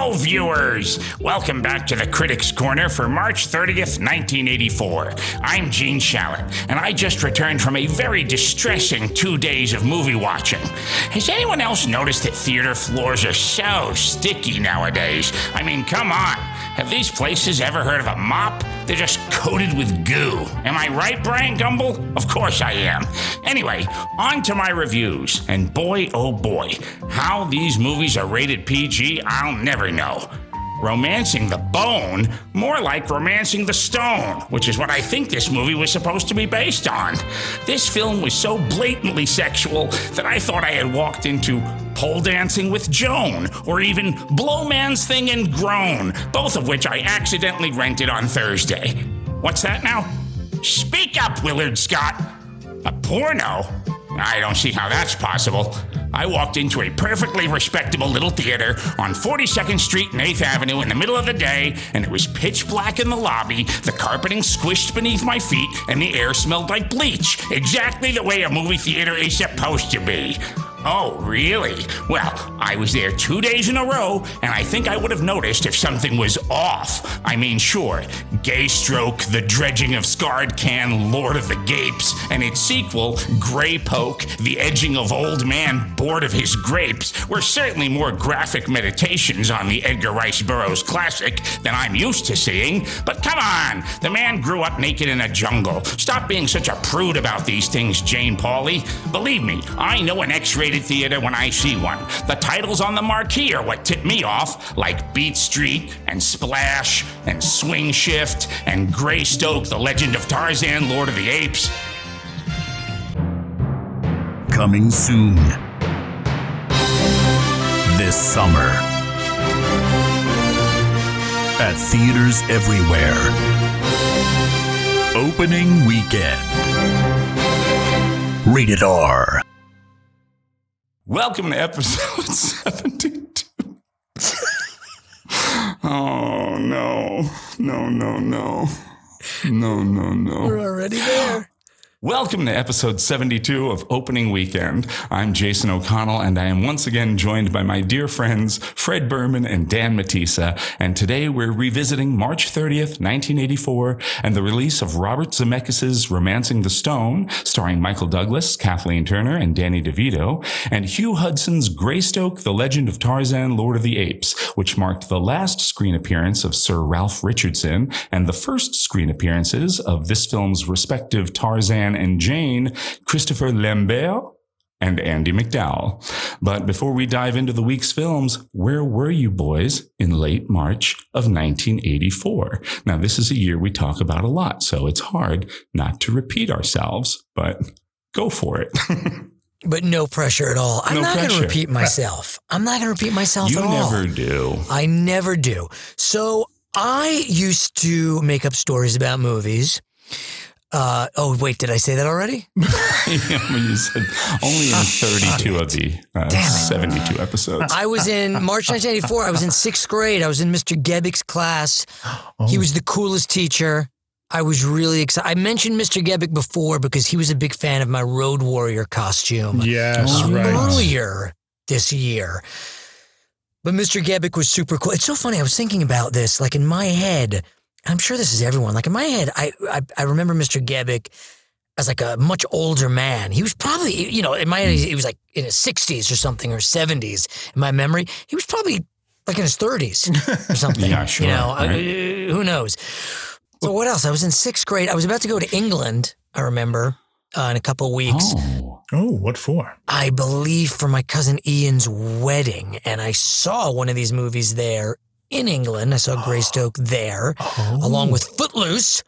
Hello, viewers! Welcome back to the Critics Corner for March 30th, 1984. I'm Gene Shalit, and I just returned from a very distressing two days of movie watching. Has anyone else noticed that theater floors are so sticky nowadays? I mean, come on. Have these places ever heard of a mop? They're just coated with goo. Am I right, Bryant Gumbel? Of course I am. Anyway, on to my reviews. And boy, oh boy, how these movies are rated PG, I'll never know. Romancing the Bone, more like Romancing the Stone, which is what I think this movie was supposed to be based on. This film was so blatantly sexual that I thought I had walked into Pole Dancing with Joan, or even Blow Man's Thing and Groan, both of which I accidentally rented on Thursday. What's that now? Speak up, Willard Scott. A porno? I don't see how that's possible. I walked into a perfectly respectable little theater on 42nd Street and 8th Avenue in the middle of the day, and it was pitch black in the lobby, the carpeting squished beneath my feet, and the air smelled like bleach. Exactly the way a movie theater is supposed to be. Oh, really? Well, I was there two days in a row, and I think I would have noticed if something was off. I mean, sure, Gay Stroke, The Dredging of Scarred Can, Lord of the Gapes, and its sequel, Grey Poke, The Edging of Old Man Bored of His Grapes, were certainly more graphic meditations on the Edgar Rice Burroughs classic than I'm used to seeing. But come on, the man grew up naked in a jungle. Stop being such a prude about these things, Jane Pauley. Believe me, I know an X rated theater when I see one. The titles on the marquee are what tip me off, like Beat Street and Splash and Swing Shift and Greystoke, The Legend of Tarzan, Lord of the Apes. Coming soon. This summer. At theaters everywhere. Opening weekend. Rated R. Welcome to episode 72. oh, no. No, no, no. No, no, no. We're already there. Welcome to episode 72 of Opening Weekend. I'm Jason O'Connell, and I am once again joined by my dear friends Fred Berman and Dan Matissa. And today we're revisiting March 30th, 1984, and the release of Robert Zemeckis' Romancing the Stone, starring Michael Douglas, Kathleen Turner, and Danny DeVito, and Hugh Hudson's Greystoke, The Legend of Tarzan, Lord of the Apes, which marked the last screen appearance of Sir Ralph Richardson and the first screen appearances of this film's respective Tarzan and Jane, Christopher Lambert, and Andie MacDowell. But before we dive into the week's films, where were you boys in late March of 1984? Now, this is a year we talk about a lot, so it's hard not to repeat ourselves, but go for it. But no pressure at all. I'm No not going to repeat myself. I'm not going to repeat myself you at all. never do. I never do. So I used to make up stories about movies. Uh, oh, wait, did I say that already? Yeah, you said only in 32 of the uh, 72 episodes. I was in March 1984. I was in sixth grade. I was in Mr. Gebick's class. He was the coolest teacher. I was really excited. I mentioned Mr. Gebick before because he was a big fan of my Road Warrior costume. Yes, Oh, right. earlier this year. But Mr. Gebick was super cool. It's so funny. I was thinking about this, like in my head. I'm sure this is everyone. Like in my head, I I, I remember Mr. Gebick as like a much older man. He was probably, you know, in my head, he was like in his 60s or something or 70s. In my memory, he was probably like in his 30s or something. Yeah, sure, You know, I- right. who knows? So what else? I was in sixth grade. I was about to go to England. I remember uh, in a couple of weeks. Oh, Oh, what for? I believe for my cousin Ian's wedding, and I saw one of these movies there in England. I saw Greystoke there, Oh. along with Footloose.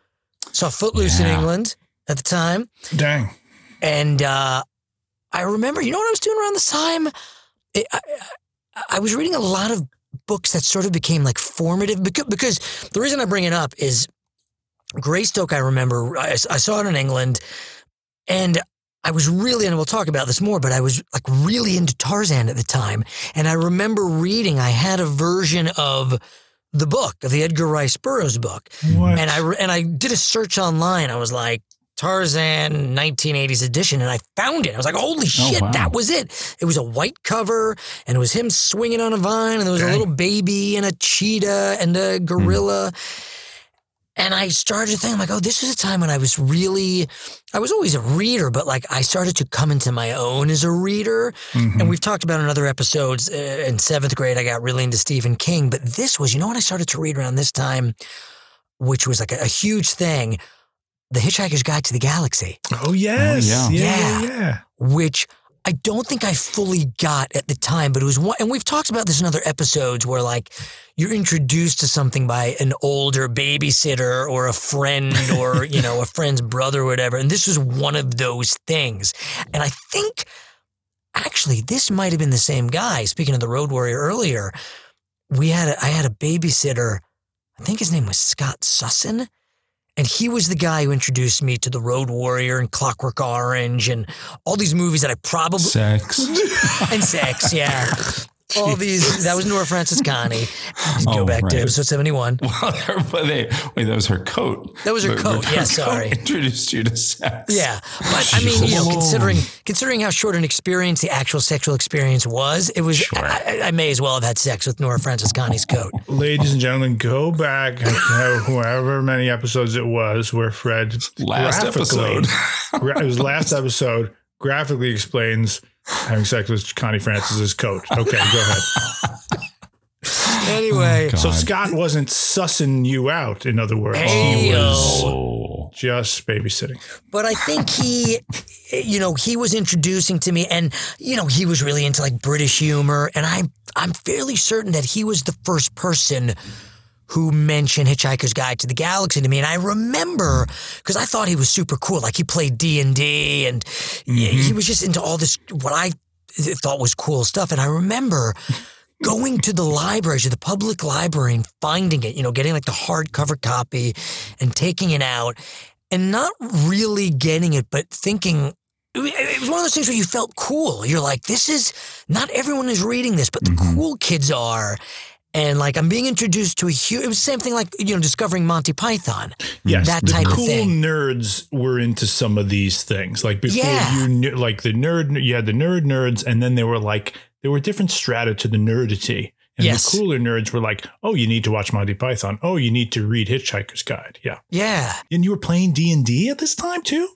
Saw Footloose in England at the time, Dang. and uh, I remember. You know what I was doing around this time? It, I, I, I was reading a lot of books that sort of became like formative because, because the reason I bring it up is Greystoke. I remember I, I saw it in England, and I was really, and we'll talk about this more, but I was like really into Tarzan at the time. And I remember reading, I had a version of the book, of the Edgar Rice Burroughs book. What? And I, and I did a search online. I was like Tarzan 1980s edition, and I found it. I was like, "Holy oh, shit, wow. that was it!" It was a white cover, and it was him swinging on a vine, and there was a little baby and a cheetah and a gorilla. And I started to think, I'm like, oh, this was a time when I was really, I was always a reader, but like I started to come into my own as a reader. Mhm. And we've talked about in other episodes. Uh, in seventh grade, I got really into Stephen King, but this was, you know, what I started to read around this time, which was like a, a huge thing The Hitchhiker's Guide to the Galaxy, Oh yes, yeah. yeah, Yeah. yeah, yeah. which I don't think I fully got at the time, but it was one, and we've talked about this in other episodes where like you're introduced to something by an older babysitter or a friend or, you know, a friend's brother or whatever. And this was one of those things. And I think actually this might have been the same guy. Speaking of the Road Warrior earlier, we had a, I had a babysitter. I think his name was Scott Sussin. And he was the guy who introduced me to the Road Warrior and Clockwork Orange and all these movies that I probably Sex. and sex, yeah. All these that was Nora Francis Connie. Go Oh, back to episode seventy one. Well, but they, wait, that was her coat. That was her The- coat. the Yeah, sorry. Introduced you to sex. Yeah, but I mean, you know, considering considering how short an experience the actual sexual experience was, it was. Sure. I, I may as well have had sex with Nora Francis Connie's coat. Ladies and gentlemen, go back however many episodes it was where Fred Last episode. gra- it was last episode graphically explains having sex with Connie Francis's coat. Okay, go ahead. Anyway, oh, So Scott wasn't sussing you out. In other words, he Hey-o. was Oh. just babysitting. But I think he, you know, he was introducing to me, and you know, he was really into like British humor, and I'm I'm fairly certain that he was the first person who mentioned Hitchhiker's Guide to the Galaxy to me, and I remember because I thought he was super cool, like he played D and D, and he- he mm-hmm. was just into all this what I thought was cool stuff, and I remember. Going to the library, to the public library, and finding it, you know, getting like the hardcover copy and taking it out and not really getting it, but thinking it was one of those things where you felt cool. You're like, this is not everyone is reading this, but the mm-hmm. cool kids are. And like, I'm being introduced to a huge, it was the same thing like, you know, discovering Monty Python. Yes, That the type of cool thing. nerds were into some of these things. Like before Yeah. you knew, like the nerd, you had the nerd nerds, and then there were like there were different strata to the nerdity. And Yes. the cooler nerds were like, "Oh, you need to watch Monty Python. Oh, you need to read Hitchhiker's Guide." Yeah, Yeah. and you were playing D and D at this time too.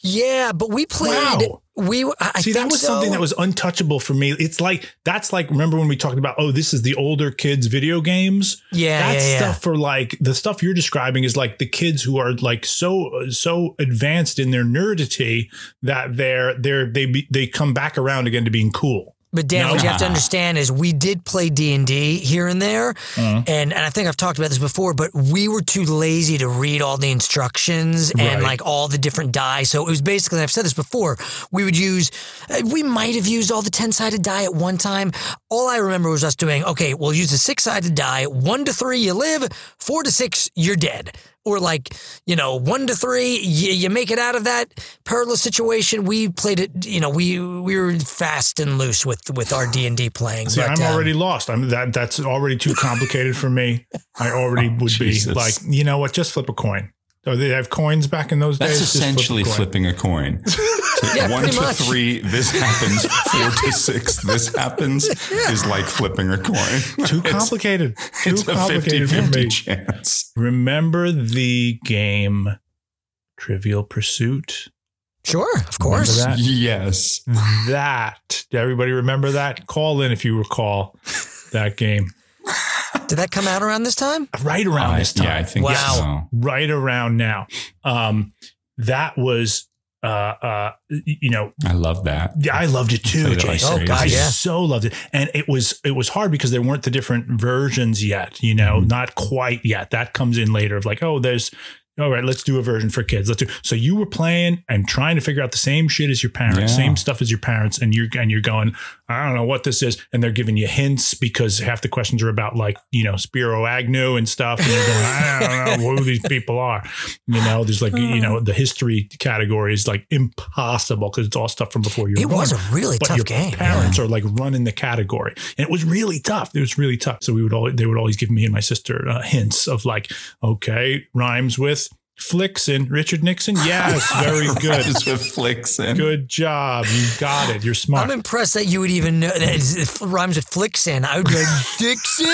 Yeah. But we played, Wow. We, I See, that was so. something that was untouchable for me. It's like that's like remember when we talked about oh, this is the older kids' video games. yeah. that yeah, yeah. stuff for like the stuff you're describing is like the kids who are like so so advanced in their nerdity that they're they're they be, they come back around again to being cool. But Dan, No. what you have to understand is we did play D and D here and there, Uh-huh. and and I think I've talked about this before, but we were too lazy to read all the instructions and like all the different die. So it was basically I've said this before. We would use, uh, we might have used all the ten sided die at one time. All I remember was us doing okay. We'll use the six sided die. One to three, you live. Four to six, you're dead. Or like you know, one to three, you, you make it out of that perilous situation. We played it. You know, we we were fast and loose with with our D and D playing. See, but, I'm um, already lost. I'm that that's already too complicated for me. I already would Jesus. be like, you know what? Just flip a coin. Oh, they have coins back in those That's days. Just flip a essentially coin. flipping a coin. So Yeah, one to much. three, this happens. Four to six, this happens. Is like flipping a coin. Too It's- complicated. Too It's, a 50 complicated for 50 me. chance. Remember the game Trivial Pursuit? Sure, of course. That? Yes. that. Did everybody remember that? Call in if you recall that game. Did that come out around this time? Right around I- this time. Yeah, I think Wow. so. Right around now. Um, that was, uh, uh, you know, I love that. yeah, I loved it too, Played Jason. Oh, God, I yeah. so loved it, and it was it was hard because there weren't the different versions yet. You know, Mm-hmm. not quite yet. That comes in later. Of like, oh, there's all right. Let's do a version for kids. Let's do. So you were playing and trying to figure out the same shit as your parents, Yeah. same stuff as your parents, and you're and you're going. I don't know what this is, and they're giving you hints because half the questions are about like you know Spiro Agnew and stuff, and you're going, I don't know who these people are. You know, there's like you know the history category is like impossible because it's all stuff from before you. were It was a really but tough your game. parents are like running the category, and it was really tough. It was really tough. So we would all they would always give me and my sister uh, hints of like, okay, rhymes with Flixen, Richard Nixon. Yes, very good. Just with flicks and Good job. You got it. You're smart. I'm impressed that you would even know that it rhymes with Flixen. I would be like, Dixon?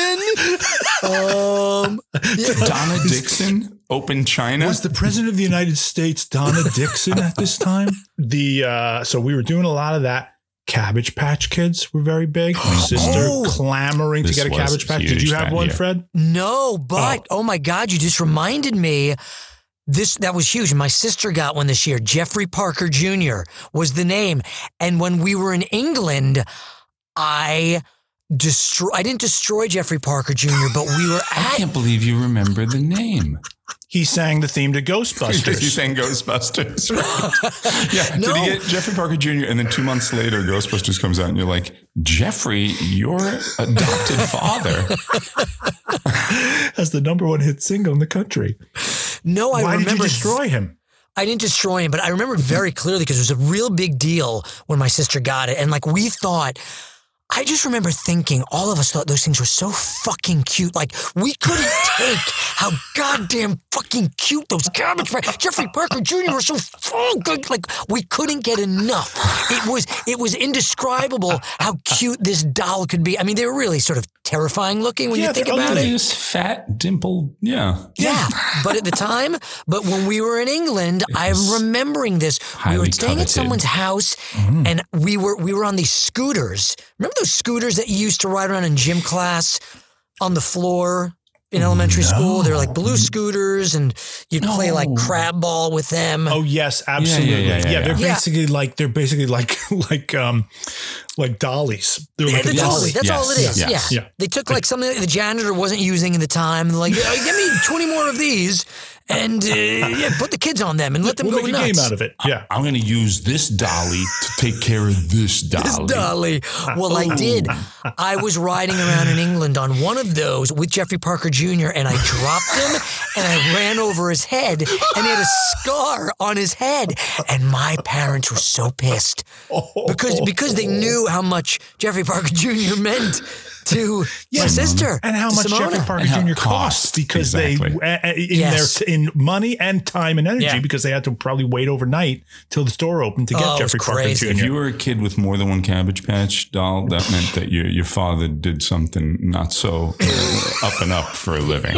Um, yeah. Donna Dixon, Open China. Was the president of the United States Donna Dixon at this time? The uh, so we were doing a lot of that. Cabbage Patch Kids were very big. My sister Oh. clamoring to get a Cabbage Patch. Did you have one, year. Fred? No, but oh. my God, you just reminded me. This that was huge. My sister got one this year. Jeffrey Parker Jr. was the name. And when we were in England, I destroy I didn't destroy Jeffrey Parker Jr., but we were I can't believe you remember the name. He sang the theme to Because you Ghostbusters. sang Ghostbusters. right? yeah. No. Did he get Jeffrey Parker Jr. and then two months later Ghostbusters comes out and you're like, Jeffrey, your adopted father. as the number one hit single in the country. no, I Why did you remember destroy him? I didn't destroy him, but I remember very clearly because it was a real big deal when my sister got it. And like we thought, I just remember thinking, all of us thought those things were so fucking cute. Like we couldn't take how goddamn fucking cute those cabbage patch. Jeffrey Parker Jr. was so fucking like we couldn't get enough. It was it was indescribable how cute this doll could be. I mean, they were really sort of terrifying looking when Yeah, you think about it. This fat, dimpled, yeah. Yeah, but at the time, but when we were in England, I'm remembering this. We were staying at someone's house, and we were we were on these scooters. Remember those scooters that you used to ride around in gym class on the floor in elementary school? They're like blue scooters, and you'd play like No. crab ball with them. Oh yes, absolutely. Yeah, yeah, yeah, they're yeah. basically like they're basically like like um like dollies. They're Yeah, like a that's, dolly. totally, that's all it is. Yes, yes, yeah. yeah. They took like something that the janitor wasn't using at the time. Like, "Yeah, give me 20 more of these and uh, yeah, put the kids on them and let them We'll go make a game out of it. Yeah. I'm going to use this dolly to take care of this dolly. This dolly. Well, I did. I was riding around in England on one of those with Jeffrey Parker Jr. and I dropped him and I ran over his head and he had a scar on his head. And my parents were so pissed because because they knew how much Jeffrey Parker Jr. meant to my sister and how much Simona. Jeffrey Parker Jr. costs cost, because exactly. they uh, uh, in Yes. their in money and time and energy Yeah. because they had to probably wait overnight till the store opened to get Oh, Jeffrey Parker crazy. If you were a kid with more than one Cabbage Patch doll, that meant that your your father did something not so uh, up and up for a living.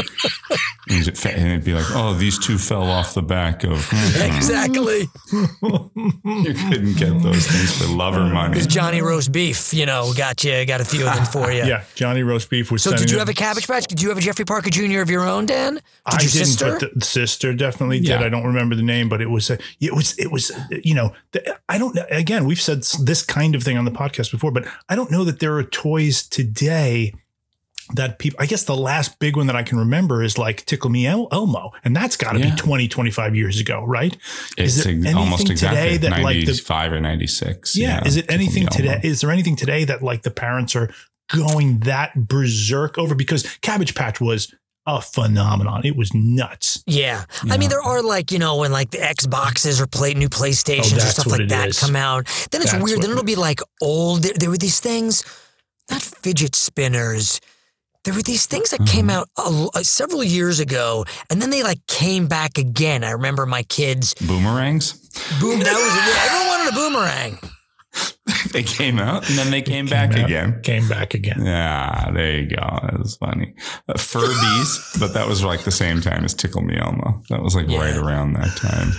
And it'd fa- and it'd be like, oh, these two fell off the back of. hmm, Exactly. you couldn't get those things for lover money. It's Johnny roast beef, you know, got you, got a few of them for you. yeah, Johnny Roast Beef was. So did you them- have a Cabbage Patch? Did you have a Jeffrey Parker Jr. of your own, Dan? Did I your didn't, sister? but the sister definitely did. Yeah. I don't remember the name, but it was a, it was it was you know I don't. Again, we've said this kind of thing on the podcast before, but I don't know that there are toys today that people. I guess the last big one that I can remember is like Tickle Me El- Elmo, and that's got to Yeah. be 20, 25 years ago, right? It's is there ex- anything almost exactly today that like the 95 or 96. yeah, is it Tickle anything today? Elmo. Is there anything today that like the parents are going that berserk over? Because Cabbage Patch was a phenomenon. It was nuts. Yeah. I mean, there are like, you know, when like the Xboxes or play new PlayStations or Oh, that's stuff like it that is. come out. Then it's That's weird. Then it it'll be like old. There, there were these things, not fidget spinners. There were these things that came Mm-hmm. out a, a- several years ago, and then they like came back again. I remember my kids. Boomerangs? Boom! That was everyone wanted a boomerang. They came out and then they came, back Came out- again. Came back again. Yeah, there you go. That was funny. Uh, Furbies, but that was like the same time as Tickle Me Elmo. That was like right around that time.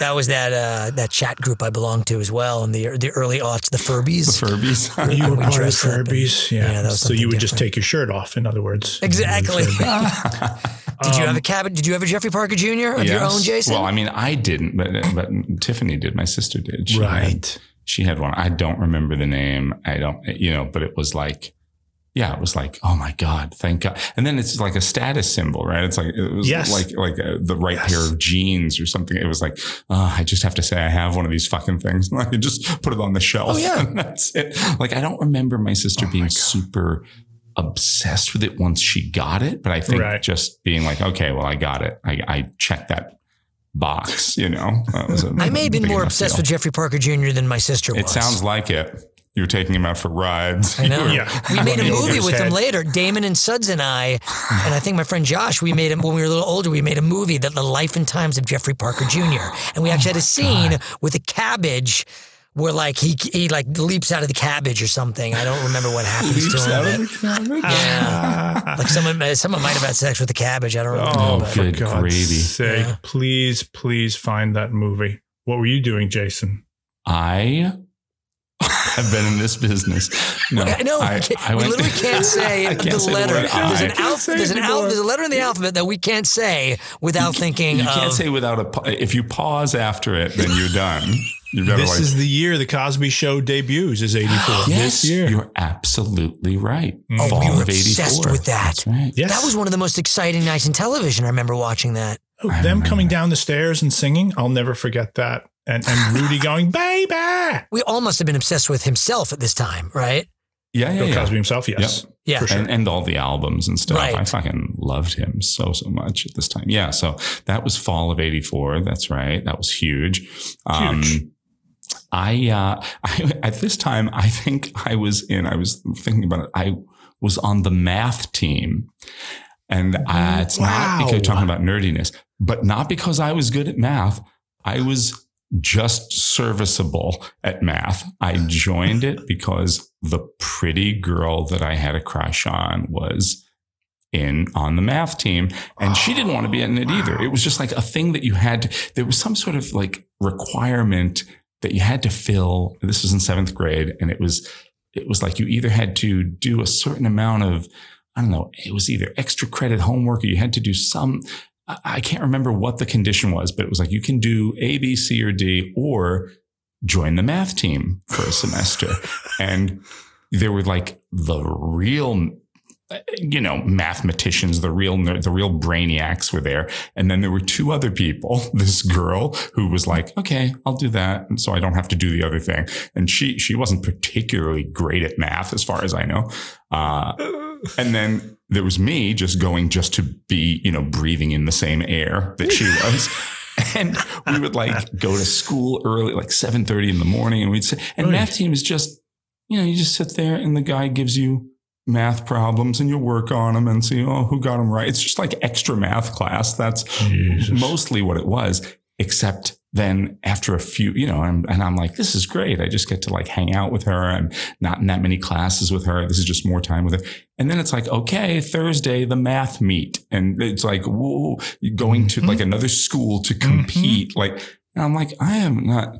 That was that uh, that chat group I belonged to as well in the the early aughts, the Furbies. Furbies. You were We part of dressed up and- yeah. yeah, that was so you something would just take your shirt off. In other words, Exactly. Did you have Um, a cabin? Did you have a Jeffrey Parker Jr. of your own, Jason? Well, I mean, I didn't, but but Tiffany did. My sister did. She Had, right. She had one. I don't remember the name. I don't, you know, but it was like, yeah, it was like, oh my god, thank God. And then it's like a status symbol, right? It's like it was Yes. like like uh the right Yes. pair of jeans or something. It was like, oh, I just have to say I have one of these fucking things. I just put it on the shelf. Oh, yeah. and that's it. Like I don't remember my sister Oh being God. super obsessed with it once she got it, but I think Right. just being like, okay, well, I got it. I, I checked that box, you know. That was a I may have been more obsessed deal. with Jeffrey Parker Jr. than my sister was. It sounds like it. You were taking him out for rides. I know. Yeah. We made a movie his with him later. Damon and Suds and I, and I think my friend Josh, we made him when we were a little older. We made a movie that the life and times of Jeffrey Parker Jr. And we actually had a oh, scene with a cabbage where like he he like leaps out of the cabbage or something. I don't remember what happens Leaps to out him. of the cabbage. Yeah, like someone uh, someone might have had sex with the cabbage. I don't oh, remember. Oh, but- for good God's gravy. sake. Yeah. Please, please find that movie. What were you doing, Jason? I I've been in this business. No, I know. I, I we went- literally can't say can't the say letter. word there's an I say There's an anymore. alpha. There's a letter in the alphabet that we can't say without thinking. You of, can't say without a. If you pause after it, then you're done. You've got to This like. is the year the Cosby Show debuts. Is eighty four. yes, This year. you're absolutely right. Oh, Fall we were of obsessed 84. with that. Right. Yes. That was one of the most exciting nights in television. I remember watching that. Oh, them coming down the stairs and singing. I'll never forget that. And and Rudy going, baby. We all must have been obsessed with himself at this time, right? Yeah, yeah, Bill yeah. Cosby himself, yes. Yeah. For sure. and, and all the albums and stuff. Right. I fucking loved him so, so much at this time. Yeah. So that was fall of 84. That's right. That was huge. Um, Huge. I, uh, I, at this time, I think I was in, I was thinking about it. I was on the math team and uh, it's not because you're talking about nerdiness, but not because I was good at math. I was just serviceable at math. I joined it because the pretty girl that I had a crush on was in on the math team and she didn't want to be in it either. It was just like a thing that you had to, there was some sort of like requirement that you had to fill. This was in seventh grade and it was, it was like you either had to do a certain amount of, I don't know, it was either extra credit homework or you had to do some, I I can't remember what the condition was, but it was like you can do A, B, C, or D, or join the math team for a semester. and there were like the real, you know, mathematicians, the real, the real brainiacs were there. And then there were two other people, this girl who was like, okay, I'll do that. And so I don't have to do the other thing. And she, she wasn't particularly great at math as far as I know. Uh, and then there was me just going just to be, you know, breathing in the same air that she was. And we would like go to school early, like 7.30 in the morning. And we'd say, and math team is just, you know, you just sit there and the guy gives you math problems and you work on them and see, oh, who got them right. It's just like extra math class. That's Jesus. mostly what it was, except then after a few, you know, and, and I'm like, this is great. I just get to like hang out with her. I'm not in that many classes with her. This is just more time with her. And then it's like, okay, Thursday, the math meet. And it's like, whoa, you're going to like mm-hmm. another school to mm-hmm. compete. Like, and I'm like, I am not,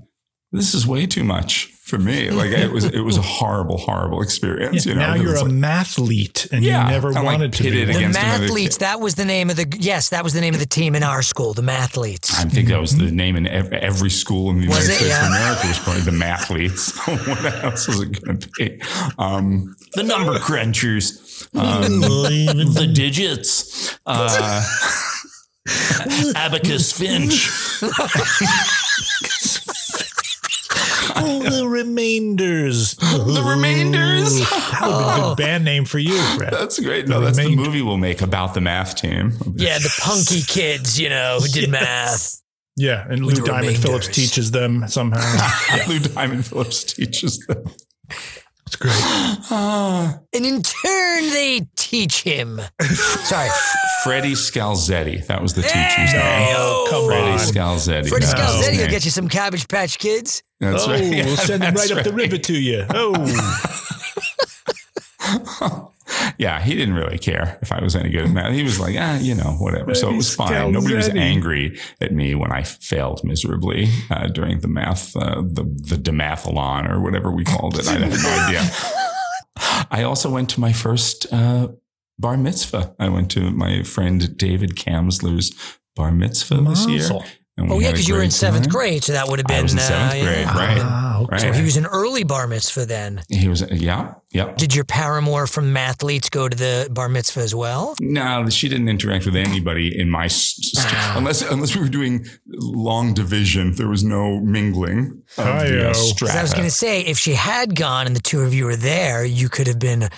this is way too much for me. Like it was, it was a horrible, horrible experience, you know. now 'cause you're it's a like- mathlete and Yeah, you never I'm, like, wanted to be. pitted The one. against another Mathletes, that was the name of the yes, that was the name of the team in our school, the Mathletes. I think that was the name in ev- every school in the Was United it? States Yeah. of America was probably the mathletes. what else is it going to be? Um, the number crunchers, um, the digits, uh, abacus finch. All the remainders. The remainders. That would be a good oh. band name for you, Fred. That's great. No, that's the movie we'll make about the math team. Yeah, the punky kids, you know, who did math. Yeah, and Lou the Diamond Phillips teaches them somehow. Lou Diamond Phillips teaches them. It's great. And in turn, they teach him. Sorry, Freddie Scalzetti. That was the teacher's name. Oh, come Freddie on. Scalzetti. Freddie That Scalzetti will get you some Cabbage Patch Kids. That's oh, right. Yeah, we'll send them that's right up the river to you. Oh, Yeah, he didn't really care if I was any good at math. He was like, ah, you know, whatever. So it was fine. Nobody was angry at me when I failed miserably uh, during the math, uh, the the demathlon or whatever we called it. I have no idea. I also went to my first uh, bar mitzvah. I went to my friend David Kamsler's bar mitzvah this year. Mazel. and we Oh yeah, because you were in great seventh time. grade, so that would have been I was in uh, seventh yeah. grade, right? Ah, okay. So he was an early bar mitzvah then. He was, yeah, yeah. Did your paramour from Mathletes go to the bar mitzvah as well? No, she didn't interact with anybody in my s- st- Ah. unless unless we were doing long division. There was no mingling. Of the, Hi-yo. uh, 'Cause strata. I was going to say, if she had gone and the two of you were there, you could have been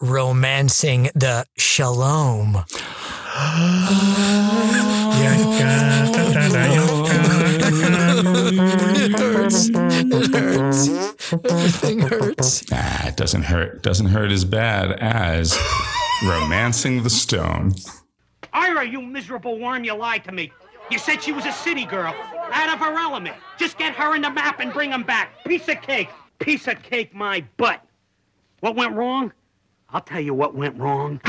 romancing the shalom. It hurts. It hurts. Everything hurts. Ah, it doesn't hurt. Doesn't hurt as bad as romancing the stone. Ira, you miserable worm, you lied to me. You said she was a city girl, out of her element. Just get her in the map and bring bring 'em back. Piece of cake. Piece of cake, my butt. What went wrong? I'll tell you what went wrong.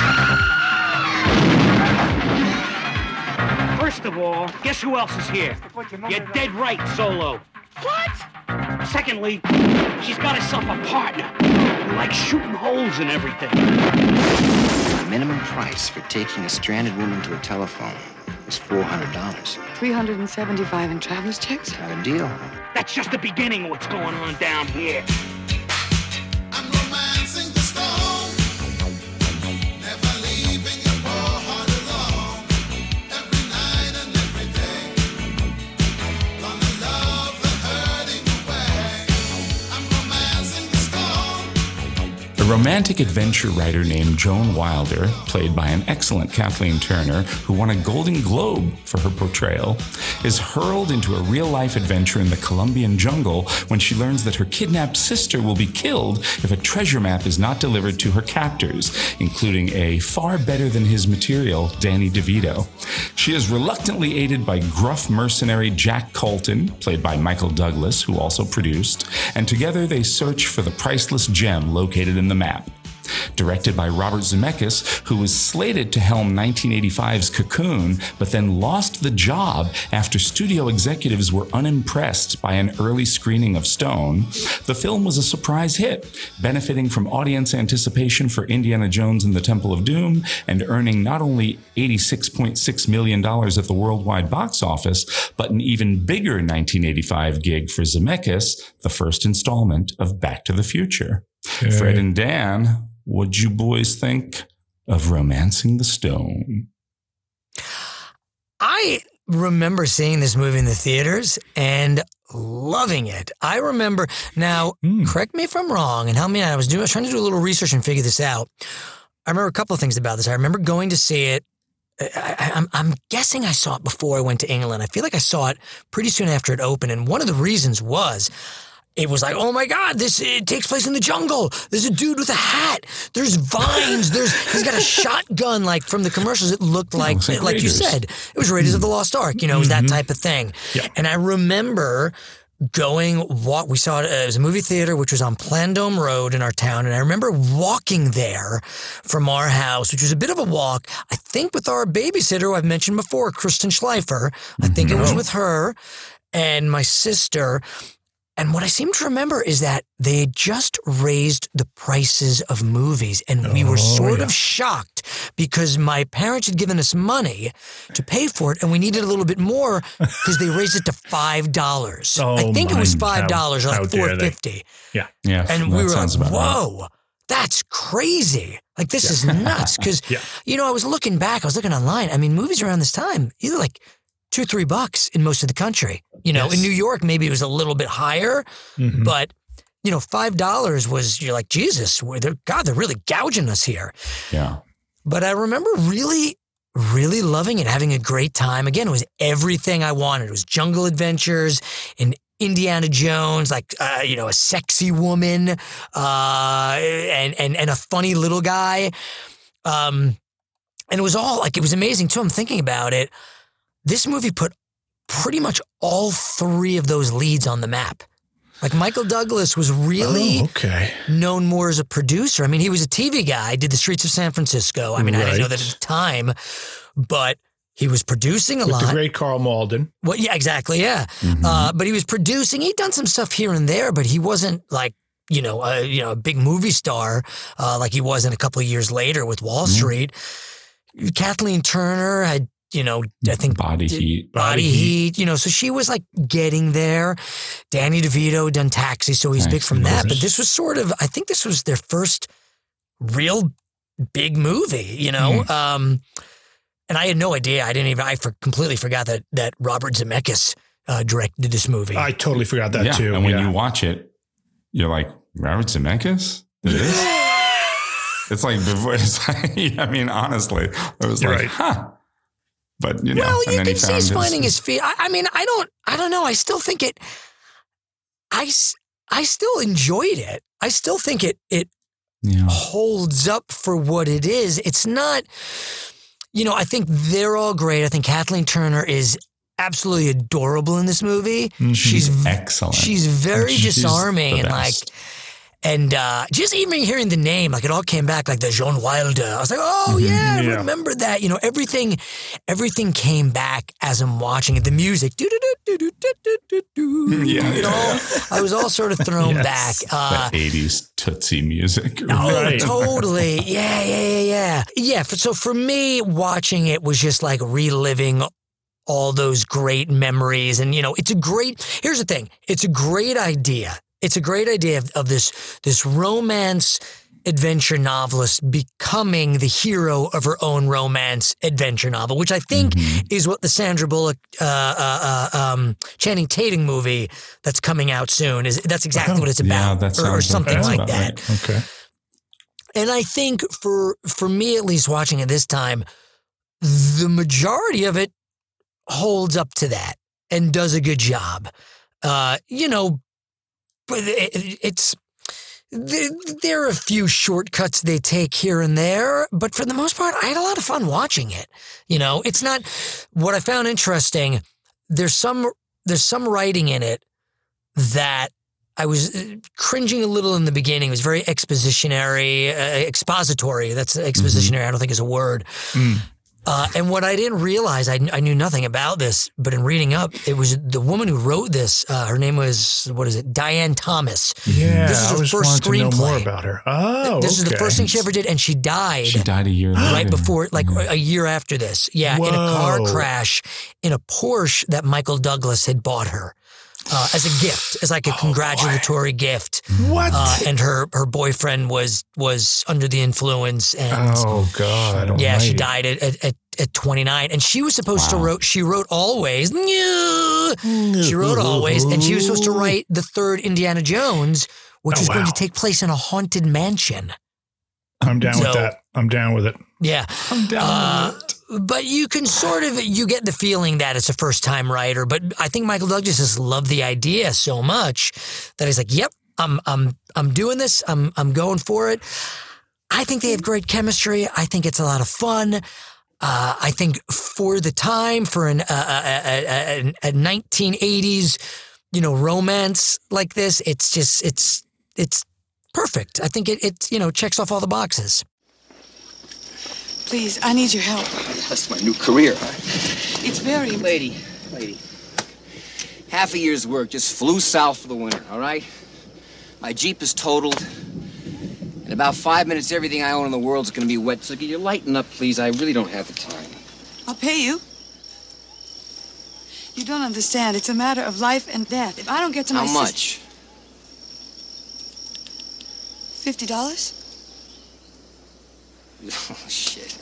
First of all, guess who else is here? You're dead right, Zolo. What? Secondly, she's got herself a partner who likes shooting holes in everything. The minimum price for taking a stranded woman to a telephone is $400. 375 in traveler's checks? Not a deal. That's just the beginning of what's going on down here. Romantic adventure writer named Joan Wilder, played by an excellent Kathleen Turner, who won a Golden Globe for her portrayal, is hurled into a real life adventure in the Colombian jungle when she learns that her kidnapped sister will be killed if a treasure map is not delivered to her captors, including a far better than his material, Danny DeVito. She is reluctantly aided by gruff mercenary Jack Colton, played by Michael Douglas, who also produced, and together they search for the priceless gem located in the map. Directed by Robert Zemeckis, who was slated to helm 1985's Cocoon, but then lost the job after studio executives were unimpressed by an early screening of Stone, the film was a surprise hit, benefiting from audience anticipation for Indiana Jones and the Temple of Doom and earning not only $86.6 million at the worldwide box office, but an even bigger 1985 gig for Zemeckis, the first installment of Back to the Future. Fred and Dan, what'd you boys think of Romancing the Stone? I remember seeing this movie in the theaters and loving it. I remember now, hmm. correct me if I'm wrong and help me out. I was doing I was trying to do a little research and figure this out. I remember a couple of things about this. I remember going to see it. I, I, I'm, I'm guessing I saw it before I went to England. I feel like I saw it pretty soon after it opened. And one of the reasons was it was like, oh my God, this it takes place in the jungle. There's a dude with a hat. There's vines. There's he's got a shotgun like from the commercials. It looked like like like you said, it was Raiders of the mm-hmm. Lost Ark. You know, it was that mm-hmm. type of thing. Yeah. And I remember going what we saw it uh, it was a movie theater which was on Plandome Road in our town and I remember walking there from our house which was a bit of a walk I think with our babysitter who I've mentioned before Kristen Schleifer I think it was mm-hmm. with her and my sister and what I seem to remember is that they had just raised the prices of movies, and we were oh, sort of shocked because my parents had given us money to pay for it, and we needed a little bit more because they raised it to five dollars. I Oh think it was five dollars, or like how dare four they. fifty, Yeah. Yeah, and we were like, sounds about right. "Whoa." That's crazy. Like, this is nuts. Because, Yeah. you know, I was looking back, I was looking online. I mean, movies around this time, either like two, three bucks in most of the country. You know, in New York, maybe it was a little bit higher, Mhm. but you know, five dollars was you're like Jesus. we're- they're- God, they're really gouging us here. Yeah. But I remember really, really loving it, having a great time. Again, it was everything I wanted. It was jungle adventures and Indiana Jones, like uh, you know, a sexy woman, uh, and and and a funny little guy. Um, and it was all like it was amazing too. I'm thinking about it. This movie put pretty much all three of those leads on the map. Like Michael Douglas was really Oh, okay. known more as a producer. I mean, he was a TV guy, did the streets of San Francisco. I mean, I didn't know that at the time, but he was producing a With the great Karl Malden. well, yeah, exactly, yeah. Uh, but he was producing. He'd done some stuff here and there, but he wasn't like you know, a, you know, a big movie star uh, like he was in a couple of years later with Wall Street. Kathleen Turner had, you know, I think Body did heat. Body, Body heat. you know, so she was like getting there. Danny DeVito had done Taxi, so he's big from that. But this was sort of, I think this was their first real big movie, you know. Hmm. Um, and I had no idea. I didn't even. I for, completely forgot that that Robert Zemeckis uh, directed this movie. I totally forgot that yeah. too. And when yeah. you watch it, you're like, Robert Zemeckis? This? it's like before. It's like, I mean, honestly, I was You're like, right. huh. But you know, well, you can see he's his, finding his feet. I, I mean, I don't, I don't know. I still think it. I, I still enjoyed it. I still think it it yeah. holds up for what it is. It's not, you know, I think they're all great. I think Kathleen Turner is absolutely adorable in this movie. Mhm. She's excellent. she's very She's disarming and like. And uh, just even hearing the name, like it all came back, like the Jean Wilder. I was like, oh mm-hmm. yeah, yeah, remember that. You know, everything, everything came back as I'm watching it. The music, do do do do do do do. Yeah, you know. I was all sort of thrown yes. back. Uh, '80s Tootsie music. Oh, right. totally. Yeah, yeah, yeah, yeah. Yeah. For, so for me, watching it was just like reliving all those great memories. And, you know, it's a great, here's the thing it's a great idea. It's a great idea of, of this, this romance adventure novelist becoming the hero of her own romance adventure novel, which I think Mm-hmm. is what the Sandra Bullock, uh, uh, uh, um, Channing Tatum movie that's coming out soon is. That's exactly what it's about, that or, or something like that. right. Okay. And I think for for me at least watching it this time, the majority of it holds up to that and does a good job. Uh, you know, but it, it's there, there are a few shortcuts they take here and there, but for the most part, I had a lot of fun watching it. You know, it's not what I found interesting. There's some there's some writing in it that I was uh, cringing a little in the beginning. It was very expositionary, uh, expository. That's expositionary. I don't think is a word. Mm. Uh, and what I didn't realize, I, I knew nothing about this, but in reading up, it was the woman who wrote this. Uh, her name was what is it? Diane Thomas. Yeah, This is I her was first wanting to know more about her. Oh, this is the first thing she ever did, and she died She died a year right later. before, like a year after this. Yeah, in a car crash in a Porsche that Michael Douglas had bought her uh, as a gift, as like a congratulatory gift. What? Uh, and her her boyfriend was was under the influence, and oh God! yeah, she died at, at, at, at 29. And she was supposed to Wow. wrote she wrote always. She wrote always, and she was supposed to write the third Indiana Jones, which Oh, was going to take place in a haunted mansion. I'm down So- with that. I'm down with it. Yeah. I'm down Uh, with it. But you can sort of you get the feeling that it's a first time writer. But I think Michael Douglas just loved the idea so much that he's like, "Yep, I'm I'm I'm doing this. I'm I'm going for it." I think they have great chemistry. I think it's a lot of fun. Uh, I think for the time, for an a, a, a, a 1980s, you know, romance like this, it's just it's it's perfect. I think it it you know checks off all the boxes. Please, I need your help. That's my new career. Huh? It's very Lady, lady. Half a year's work just flew south for the winter, all right? My Jeep is totaled. In about five minutes, everything I own in the world is going to be wet. So can you lighten up, please? I really don't have the time. I'll pay you. You don't understand. It's a matter of life and death. If I don't get to my How sis- much? Fifty dollars? Oh, shit.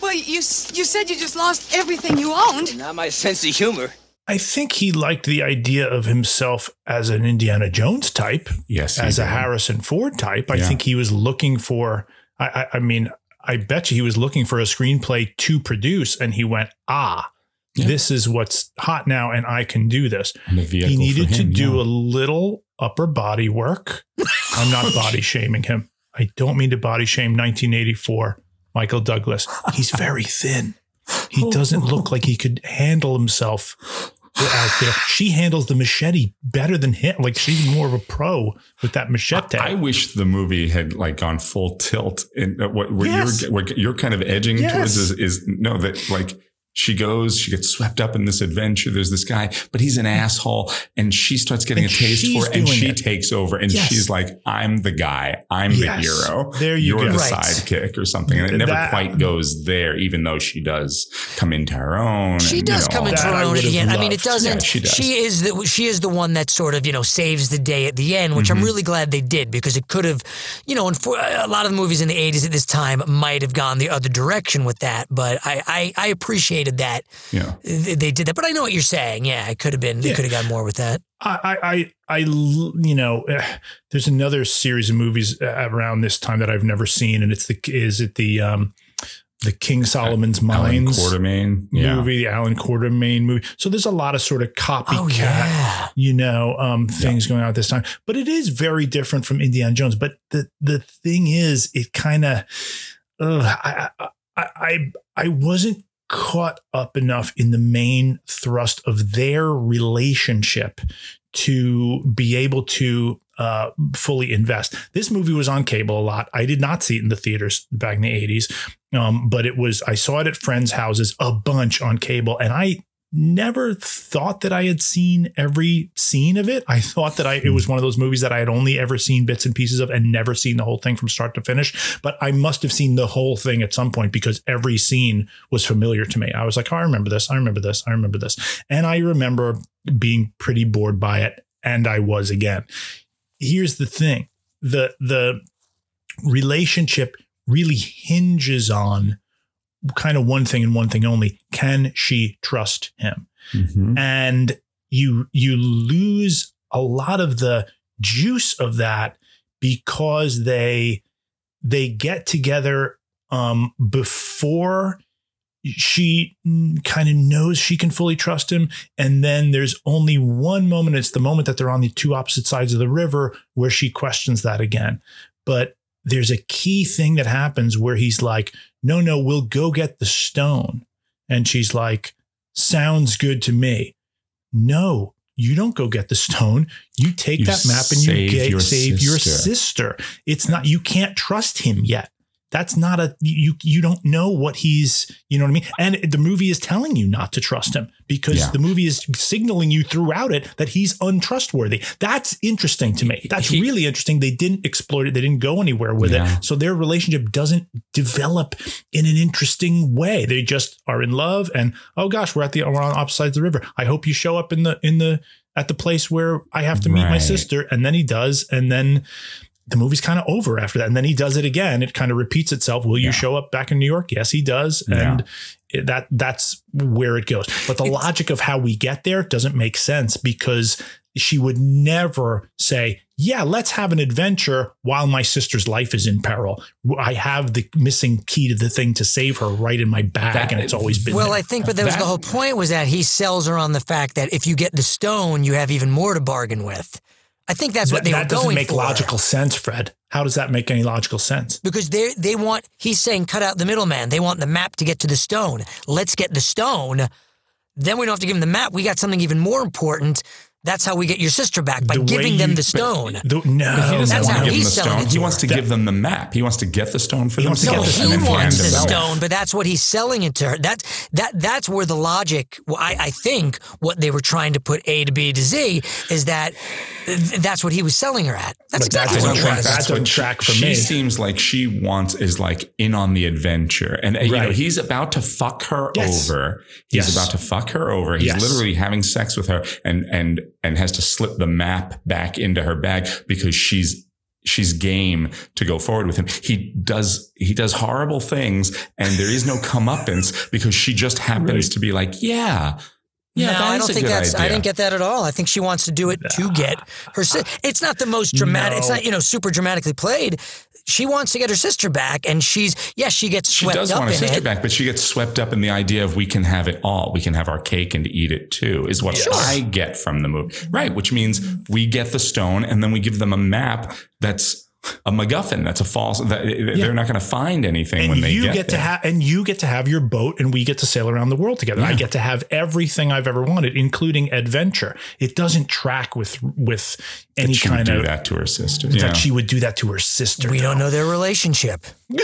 Well, you you said you just lost everything you owned. Not my sense of humor. I think he liked the idea of himself as an Indiana Jones type, Yes, he as a. Harrison Ford type. I Yeah. think he was looking for. I, I, I mean, I bet you he was looking for a screenplay to produce, and he went, "Ah, Yeah. this is what's hot now, and I can do this." And a vehicle He needed for to do yeah. a little upper body work. I'm not body shaming him. I don't mean to body shame 1984 Michael Douglas. He's very thin. He doesn't look like he could handle himself out there. She handles the machete better than him. Like she's more of a pro with that machete. I wish the movie had like gone full tilt in uh, what, what Yes. you're what you're kind of edging Yes. towards is, is no that like she goes she gets swept up in this adventure there's this guy but he's an asshole and she starts getting And a taste for it and she it. takes over and Yes. she's like I'm the guy I'm Yes. the hero There you you're go. the Right. sidekick or something and it never That- quite goes there even though she does come into her own She and, you does know, come into her own at the end. I mean, it doesn't. Yeah, she she, is the she is the one that sort of you know saves the day at the end, which Mm-hmm. I'm really glad they did because it could have, you know, and for a lot of the movies in the '80s at this time might have gone the other direction with that. But I I, I appreciated that yeah they they did that. But I know what you're saying. Yeah, it could have been. They Yeah. could have got more with that. I, I, you know, eh, there's another series of movies uh, around this time that I've never seen, and it's the is it the um, the King Solomon's Mines Alan Mines Quatermain. Yeah. movie, the Alan Quatermain movie. So there's a lot of sort of copycat, Oh, yeah. you know, um, things going on at this time. But it is very different from Indiana Jones. But the the thing is, it kind of, I, I I I wasn't caught up enough in the main thrust of their relationship to be able to uh, fully invest. This movie was on cable a lot. I did not see it in the theaters back in the 80s, um, but it was, I saw it at friends' houses a bunch on cable, and I never thought that I had seen every scene of it. I thought that I it was hmm. one of those movies that I had only ever seen bits and pieces of and never seen the whole thing from start to finish. But I must have seen the whole thing at some point because every scene was familiar to me. I was like, oh, I remember this, I remember this, I remember this. And I remember being pretty bored by it, and I was again. Here's the thing. The the relationship really hinges on kind of one thing and one thing only. Can she trust him? Mhm. and you you lose a lot of the juice of that because they they get together um before she kind of knows she can fully trust him. And then there's only one moment. It's the moment that they're on the two opposite sides of the river where she questions that again. But there's a key thing that happens where he's like no no we'll go get the stone. And she's like sounds good to me. No you don't go get the stone. You take You that map and you save get, your save your sister. sister. It's not you can't trust him yet that's not a you you don't know what he's you know what i mean? And the movie is telling you not to trust him because Yeah. the movie is signaling you throughout it that he's untrustworthy. That's interesting to me. That's He- really interesting. They didn't exploit it. They didn't go anywhere with Yeah. it so their relationship doesn't develop in an interesting way. They just are in love and oh gosh we're at the we're on opposite sides of the river. I hope you show up in the in the at the place where i have to meet my sister. And then he does. And then the movie's kind of over after that. And then he does it again. It kind of repeats itself. Will you Yeah. show up back in New York? Yes, he does. And it- that that's where it goes. But the logic of how we get there doesn't make sense because she would never say, yeah, let's have an adventure while my sister's life is in peril. I have the missing key to the thing to save her right in my bag. That- and it's always been Well, there. I think, but that was the whole point was that he sells her on the fact that if you get the stone, you have even more to bargain with. I think that's what that, they that were doesn't going make for. logical sense, Fred. How does that make any logical sense? because they they want he's saying cut out the middleman. They want the map to get to the stone. Let's get the stone. Then we don't have to give them the map. We got something even more important. That's how we get your sister back by The way giving them the stone. The- no, He doesn't That's want how to give them he's the selling stone. it He wants her. to give them the map. He wants to get the stone for He wants to get No, he and then wants the stone, but that's what he's selling it to her. That's that that's where the logic. I, I think what they were trying to put A to B to Z is that that's what he was selling her at. That's But exactly doesn't what it track- was. That's what doesn't track for she me. seems like she wants is like in on the adventure, and uh, you know he's about to fuck her Yes. over. He's Yes. about to fuck her over. He's Yes. literally having sex with her, and and and has to slip the map back into her bag because she's she's game to go forward with him. He does he does horrible things, and there is no comeuppance because she just happens Right. to be like, yeah. Yeah, no, I don't think that's. I didn't get that at all. I think she wants to do it to get her. Si- it's not the most dramatic. It's not you know super dramatically played. She wants to get her sister back, and she's yes, she gets She does up want her sister it. back, but she gets swept up in the idea of we can have it all. We can have our cake and eat it too, is what I get from the movie. Right. Which means we get the stone and then we give them a map that's a MacGuffin. That's a false, that, they're not going to find anything and when they you get, get, to have and you get to have your boat and we get to sail around the world together i get to have everything i've ever wanted including adventure it doesn't track with with any she would kind do of that to her sister. that Yeah. she would do that to her sister We though. don't know their relationship. we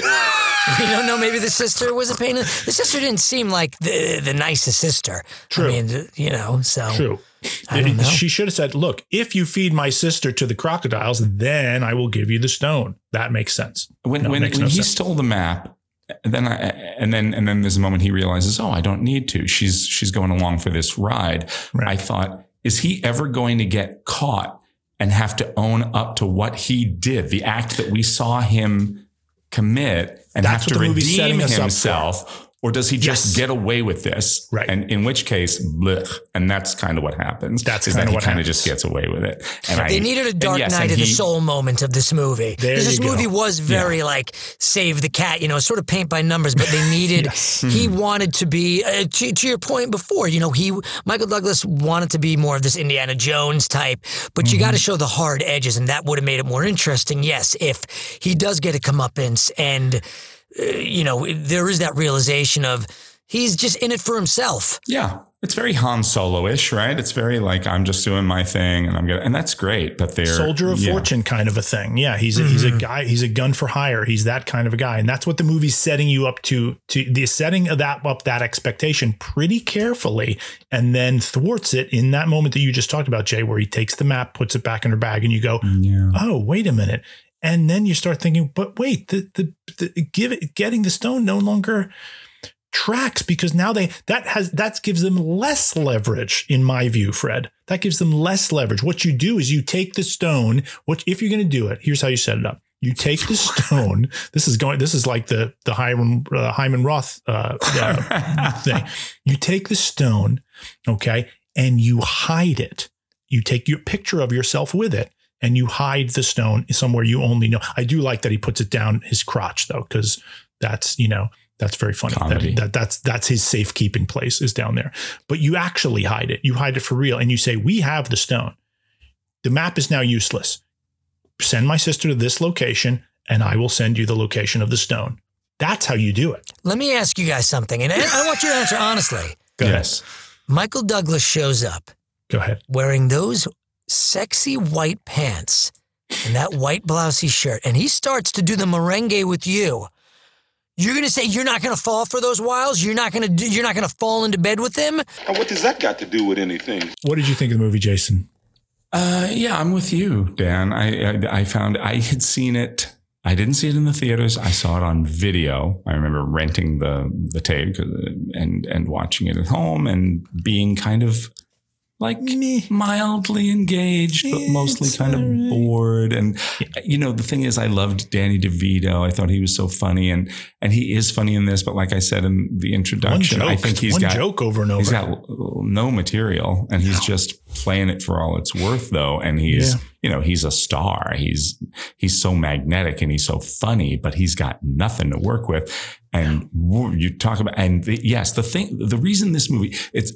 don't know. Maybe the sister was a pain. in- The sister didn't seem like the the nicest sister. True. I mean, you know. So true I don't know. She should have said look if you feed my sister to the crocodiles then i will give you the stone that makes sense when No, when, makes when no he sense. stole the map, then I, and then and then there's a moment he realizes, oh, I don't need to. She's she's going along for this ride. Right. I thought, is he ever going to get caught and have to own up to what he did, the act that we saw him commit, and That's have to what the movie's redeem setting us up for. himself? Or does he just Yes. get away with this? Right. And in which case, blech, and that's kind of what happens. That's kinda that he what kind of just gets away with it. And I- They needed a dark yes, night and of the soul moment of this movie. There Because this you go. movie was very like save the cat, you know, sort of paint by numbers, but they needed. He wanted to be uh, to, to your point before. You know, he Michael Douglas wanted to be more of this Indiana Jones type, but you got to show the hard edges, and that would have made it more interesting. Yes, if he does get a comeuppance, and you know, there is that realization of he's just in it for himself. Yeah. It's very Han Solo-ish, right? It's very like I'm just doing my thing and I'm gonna and that's great. But they're soldier of yeah. fortune kind of a thing. Yeah, he's a, he's a mm-hmm. guy. He's a gun for hire. He's that kind of a guy, and that's what the movie's setting you up to. To the setting of that up that expectation pretty carefully, and then thwarts it in that moment that you just talked about, Jay, where he takes the map, puts it back in her bag, and you go, Yeah. "Oh, wait a minute." And then you start thinking, but wait, the the, the give it, getting the stone no longer tracks because now they that has that gives them less leverage in my view fred. That gives them less leverage. What you do is you take the stone what if you're going to do it here's how you set it up. You take the stone this is going this is like the the hyman, uh, hyman roth uh, uh, thing. You take the stone okay and you hide it. You take your picture of yourself with it and you hide the stone somewhere you only know i do like that he puts it down his crotch though because that's you know that's very funny. That, that that's that's his safekeeping place is down there. But you actually hide it. You hide it for real, and you say, "We have the stone. The map is now useless. Send my sister to this location, and I will send you the location of the stone." That's how you do it. Let me ask you guys something, and I I want you to answer honestly. Go ahead. Yes. Michael Douglas shows up Go ahead. wearing those sexy white pants and that white blousey shirt, and he starts to do the merengue with you. You're gonna say you're not gonna fall for those wiles. You're not gonna do, you're not gonna fall into bed with them. And what does that got to do with anything? What did you think of the movie, Jason? Uh, yeah, I'm with you, Dan. I, I I found I had seen it. I didn't see it in the theaters. I saw it on video. I remember renting the the tape and and watching it at home and being kind of like mildly engaged, but mostly kind of bored. And you know, the thing is, I loved Danny DeVito. I thought he was so funny, and and he is funny in this. But like I said in the introduction. I think he's one got joke over and over. He's got no material and he's just playing it for all it's worth though. And he's, Yeah. you know, he's a star. He's, he's so magnetic and he's so funny, but he's got nothing to work with. And you talk about, and the, yes, the thing, the reason this movie, it's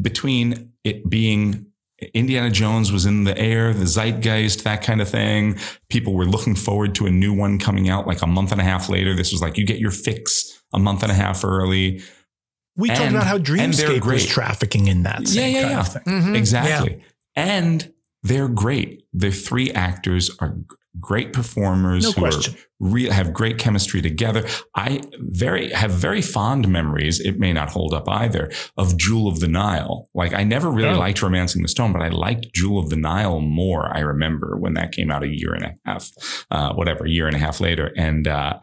between it being Indiana Jones was in the air, the zeitgeist, that kind of thing. People were looking forward to a new one coming out like a month and a half later. This was like you get your fix a month and a half early. we talked about how and they're Dreamscape was trafficking in that same Yeah, yeah, kind yeah. of thing. Mhm. Exactly. And they're great. The three actors are g- great performers No who question. are real have great chemistry together. I very have very fond memories. It may not hold up either of Jewel of the Nile. Like I never really Oh. liked Romancing the Stone, but I liked Jewel of the Nile more. I remember when that came out a year and a half, uh, whatever, a year and a half later. And, uh,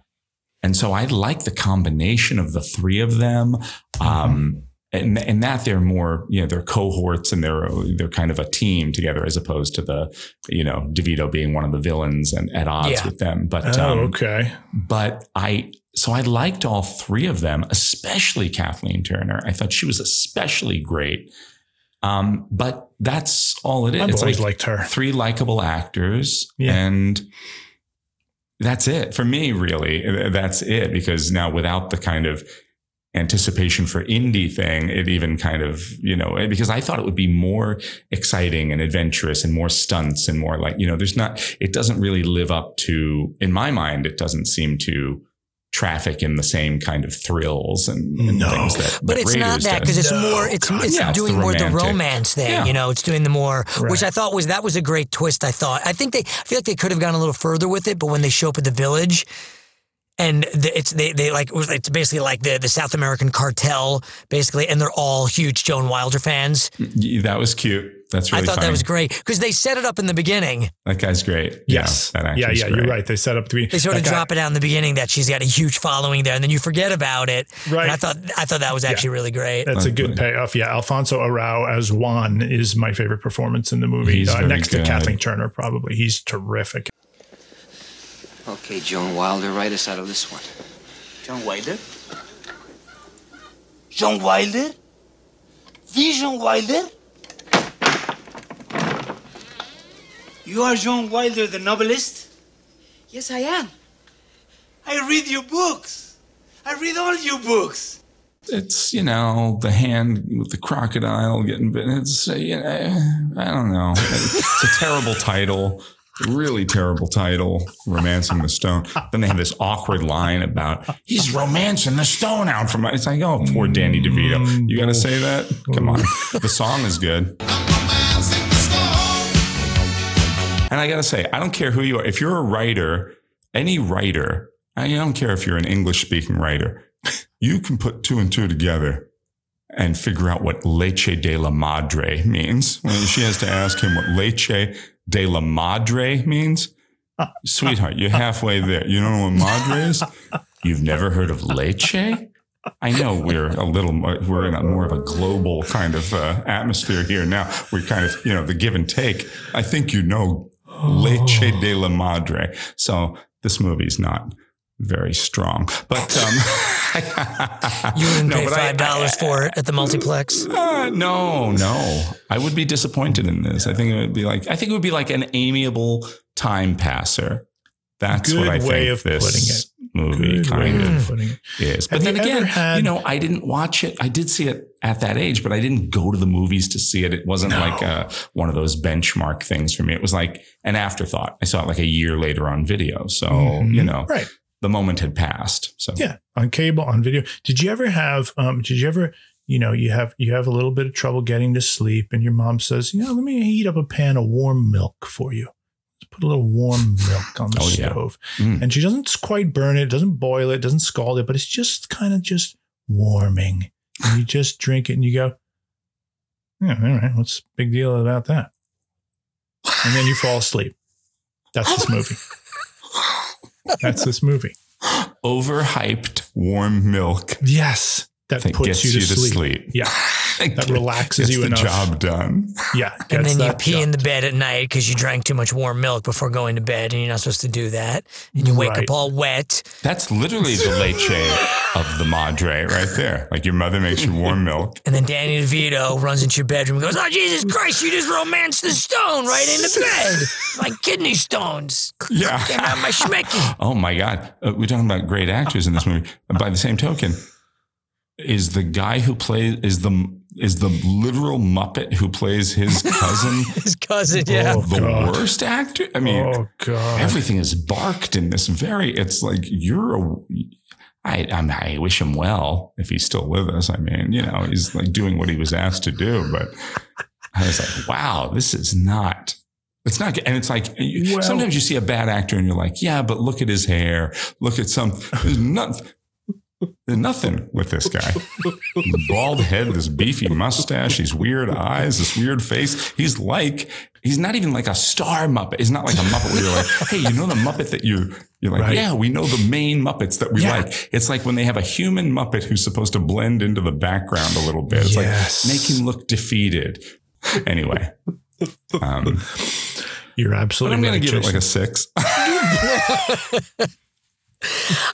and so I like the combination of the three of them. Um, and, and that they're more, you know, they're cohorts and they're, they're kind of a team together as opposed to the, you know, DeVito being one of the villains and at odds Yeah. with them. But, Oh, um, okay. but I, so I liked all three of them, especially Kathleen Turner. I thought she was especially great. Um, but that's all it is. I've It's always like liked her. three likable actors Yeah. and that's it for me really that's it because now without the kind of anticipation for indie thing it even kind of you know eh, because i thought it would be more exciting and adventurous and more stunts and more like you know there's not it doesn't really live up to in my mind it doesn't seem to traffic in the same kind of thrills and, and No. things that But that it's not that because it's No, more it's God, it's yeah, it's doing the more the romance thing. Yeah. You know, it's doing the more which I thought was that was a great twist. I thought I think they I feel like they could have gone a little further with it, but when they show up at the village. And the, it's they they like it's basically like the the South American cartel basically, and they're all huge Joan Wilder fans. That was cute that's really I thought funny that was great because they set it up in the beginning. that guy's great Yes. yeah, that yeah, yeah, great. you're right. They set up to be. They sort of that guy- drop it out in the beginning that she's got a huge following there, and then you forget about it. Right. And I thought I thought that was actually really great. That's a good Lovely. payoff. Yeah, Alfonso Arau as Juan is my favorite performance in the movie. He's Uh, very next to. Kathleen Turner, probably. He's terrific. Okay, Joan Wilder, write us out of this one. John Wilder? John Wilder? The John Wilder? You are John Wilder, the novelist? Yes, I am. I read your books. I read all your books. It's you know the hand with the crocodile getting bitten. It's uh, you know, I don't know. It's a terrible title, really terrible title. Romancing the Stone. Then they have this awkward line about he's romancing the stone out from. It's like oh poor Danny DeVito. Mm. You got to say that? Come on. The song is good. And I got to say, I don't care who you are. If you're a writer, any writer, I don't care if you're an English speaking writer, you can put two and two together and figure out what leche de la madre means. She has to ask him what leche de la madre means, sweetheart, you're halfway there. You don't know what madre is? You've never heard of leche? I know we're a little more, we're in a more of a global kind of uh, atmosphere here now. We're kind of, you know, the give and take. I think you know leche de la madre. So this movie's not very strong, but, um, You wouldn't No, pay five dollars for it at the multiplex. uh, no, no. I would be disappointed in this. I think it would be like I think it would be like an amiable time passer. That's Good what I way think of this putting it. movie Good kind of of putting it. is. But Have then you again, had- you know, I didn't watch it. I did see it at that age, but I didn't go to the movies to see it. It wasn't No. like uh one of those benchmark things for me. It was like an afterthought. I saw it like a year later on video. So, Mhm. you know, Right. The moment had passed. So Yeah, on cable, on video. Did you ever have? Um, did you ever? You know, you have you have a little bit of trouble getting to sleep, and your mom says, "You know, let me heat up a pan of warm milk for you. Let's put a little warm milk on the Oh, yeah. stove." Mm. And she doesn't quite burn it, doesn't boil it, doesn't scald it, but it's just kind of just warming. And you just drink it, and you go, "Yeah, all right. What's the big deal about that?" And then you fall asleep. That's this movie. That's this movie. overhyped warm milk Yes, that, that puts gets you to, sleep. Yeah, that relaxes gets you the enough. job done. Yeah, And then you pee job. in the bed at night because you drank too much warm milk before going to bed, and you're not supposed to do that. And you wake Right. up all wet. That's literally the leche of the madre right there. Like your mother makes you warm milk. And then Danny DeVito runs into your bedroom and goes, Oh, Jesus Christ, you just romanced the stone right in the bed. My kidney stones. Yeah. Came out my schmecky. Oh my God. Uh, we're talking about great actors in this movie. By the same token, is the guy who plays, is the, is the literal Muppet who plays his cousin His cousin, yeah. Oh, the God. worst actor? I mean, oh god, everything is barked in this very, it's like you're a, I, I'm, I wish him well if he's still with us. I mean, you know, he's like doing what he was asked to do, but I was like, wow, this is not, it's not, good. and it's like, Well- sometimes you see a bad actor and you're like, yeah, but look at his hair. Look at some, there's nothing. There's nothing with this guy. Bald head, this beefy mustache, these weird eyes, this weird face. He's like, he's not even like a star Muppet. He's not like a Muppet where you're like, hey, you know the Muppet that you, you're like, Right. yeah, we know the main Muppets that we Yeah. like. It's like when they have a human Muppet who's supposed to blend into the background a little bit. It's Yes. like, make him look defeated. Anyway. Um, you're but absolutely. I'm going to give it like a six.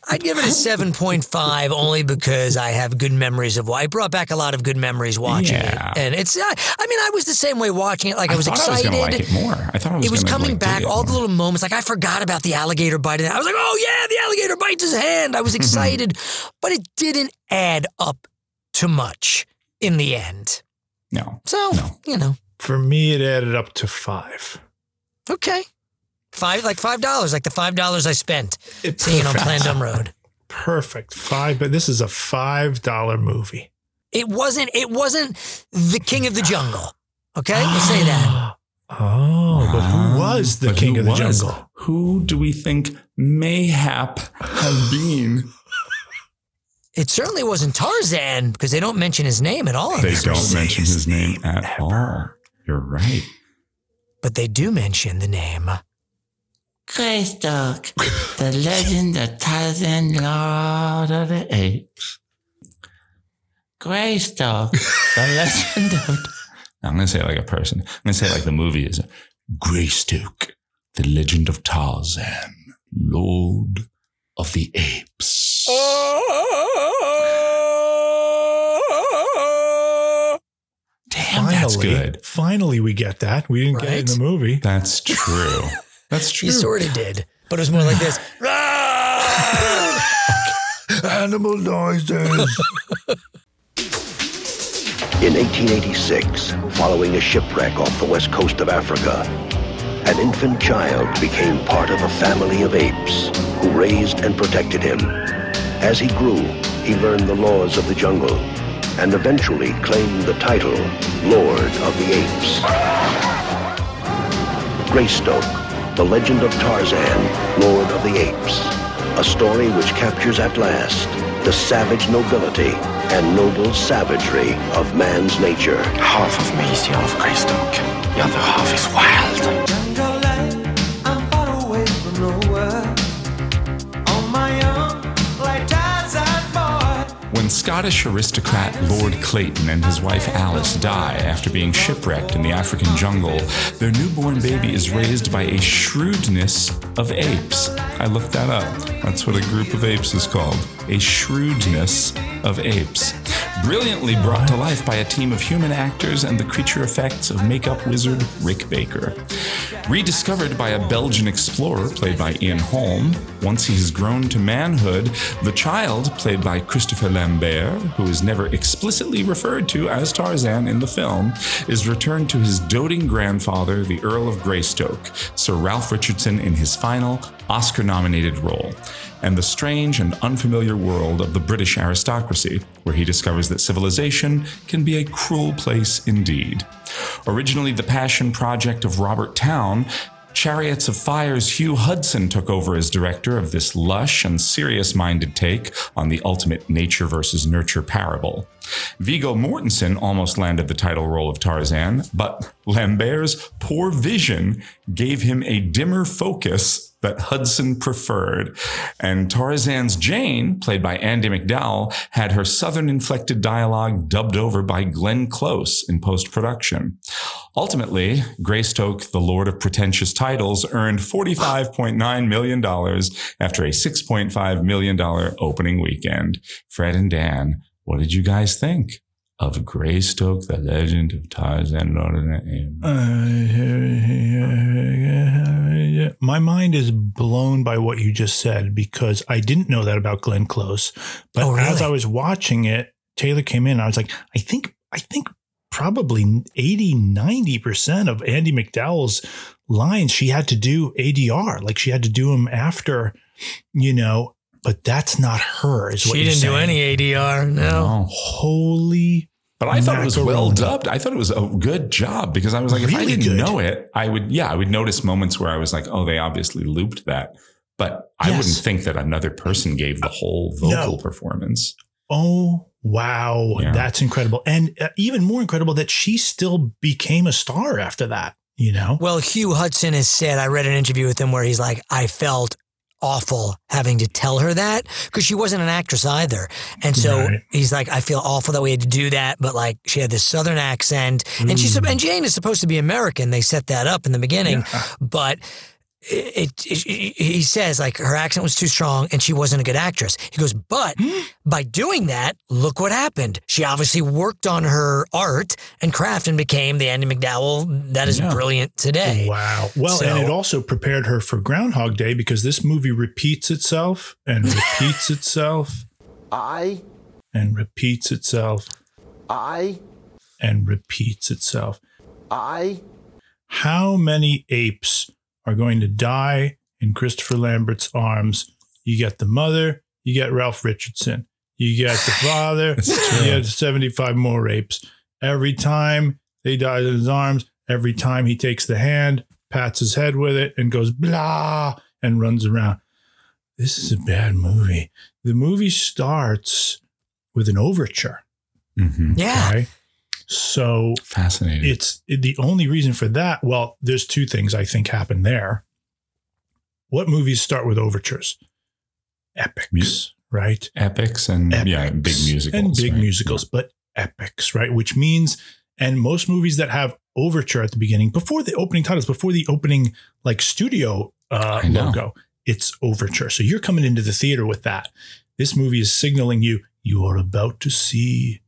I'd give it a 7.5 only because I have good memories of why I brought back a lot of good memories watching Yeah. it. And it's, I I mean, I was the same way watching it. Like I, was excited. I was like it more. I thought I was it was coming like, back, it all the little moments. Like I forgot about the alligator biting. I was like, oh yeah, the alligator bites his hand. I was mm-hmm. excited, but it didn't add up to much in the end. No. So No. you know, For me, it added up to five. okay, five like five dollars, like the five dollars I spent It's seeing it on perfect. Plandum Road. Perfect five, but this is a five dollar movie. It wasn't. It wasn't the King of the Jungle. Okay, we'll say that. Oh, but who was the But king of the was? jungle? Who do we think mayhap have been? It certainly wasn't Tarzan because they don't mention his name at all. They don't mention his name at all. You're right. but they do mention the name. Greystock, the legend of Tarzan, Lord of the Apes. Greystock, the legend of. I'm going to say it like a person. I'm going to say it like the movie is Greystoke, the legend of Tarzan, Lord of the Apes. Damn, finally, that's good. finally, we get that. We didn't get it in the movie. That's true. That's true. You sort of did, but it was more like this. Animal noises. In 1886, following a shipwreck off the west coast of Africa, an infant child became part of a family of apes who raised and protected him. As he grew, he learned the laws of the jungle and eventually claimed the title Lord of the Apes. Greystoke, the legend of Tarzan, Lord of the Apes. A story which captures at last the savage nobility and noble savagery of man's nature. Half of me is Jarl of Greystoke. The other half is wild. When Scottish aristocrat Lord Clayton and his wife Alice die after being shipwrecked in the African jungle, their newborn baby is raised by a shrewdness of apes. I looked that up. That's what a group of apes is called a shrewdness of apes. Brilliantly brought to life by a team of human actors and the creature effects of makeup wizard Rick Baker. Rediscovered by a Belgian explorer played by Ian Holm, once he has grown to manhood, the child, played by Christopher Lambert, who is never explicitly referred to as Tarzan in the film, is returned to his doting grandfather, the Earl of Greystoke, Sir Ralph Richardson, in his final Oscar nominated role, and the strange and unfamiliar world of the British aristocracy, where he discovers that civilization can be a cruel place indeed. Originally the passion project of Robert Towne, Chariots of Fire's Hugh Hudson took over as director of this lush and serious minded take on the ultimate nature versus nurture parable. Viggo Mortensen almost landed the title role of Tarzan, but Lambert's poor vision gave him a dimmer focus that Hudson preferred. And Tarzan's Jane, played by Andie MacDowell, had her southern inflected dialogue dubbed over by Glenn Close in post production. Ultimately, Greystoke, the Lord of Pretentious Titles, earned $45.9 million after a $6.5 million opening weekend. Fred and Dan, what did you guys think of Greystoke, the legend of Tarzan? Lord of the Apes? Uh, my mind is blown by what you just said because I didn't know that about Glenn Close. But Oh, really? as I was watching it, Taylor came in. I was like, I think, I think probably 80, 90% of Andie MacDowell's lines she had to do ADR. Like she had to do them after, you know, but that's not her. Is what She you're didn't do any ADR. No. Holy. But I thought it was well dubbed. I thought it was a good job because I was like, if I didn't good. know it, I would, yeah, I would notice moments where I was like, oh, they obviously looped that. But I wouldn't think that another person gave the whole vocal No. performance. Oh, wow. Yeah. That's incredible. And uh, even more incredible that she still became a star after that, you know? Well, Hugh Hudson has said, I read an interview with him where he's like, I felt awful having to tell her that because she wasn't an actress either. And so Right. he's like, I feel awful that we had to do that. But like, she had this Southern accent and she's, Mm. and Jane is supposed to be American. They set that up in the beginning, but it, it, it- he says like her accent was too strong and she wasn't a good actress. He goes, but by doing that, look what happened. She obviously worked on her art and craft and became the Andie MacDowell that is Yeah. brilliant today. Wow. Well, So- and it also prepared her for Groundhog Day because this movie repeats itself and repeats itself I, and repeats itself I, and repeats itself. I. How many apes are going to die in Christopher Lambert's arms? You get the mother, you get Ralph Richardson, you get the father, you get 75 more rapes. Every time they die in his arms, every time he takes the hand, pats his head with it, and goes blah and runs around. This is a bad movie. The movie starts with an overture. Mhm. Yeah. Okay. So Fascinating. it's the only reason for that. Well, there's two things I think happen there. What movies start with overtures? Epics, Mu- right? Epics and yeah, big musicals. and big right? musicals, but epics, right? Which means, and most movies that have overture at the beginning, before the opening titles, before the opening like studio uh, logo, it's overture. So you're coming into the theater with that. This movie is signaling you you are about to see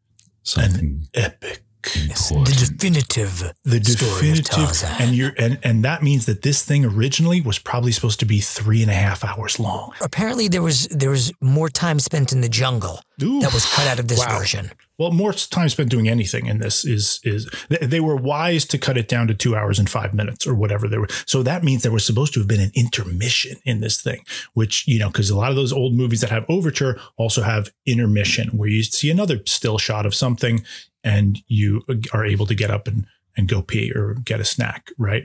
Something. epic the definitive the definitive and you're and and that means that this thing originally was probably supposed to be three and a half hours long Apparently, there was there was more time spent in the jungle that was cut out of this Wow. version. Well more time spent doing anything in this is is they- were wise to cut it down to two hours and five minutes or whatever they were. So that means there was supposed to have been an intermission in this thing which you know because a lot of those old movies that have overture also have intermission where you see another still shot of something and you are able to get up and and go pee or get a snack right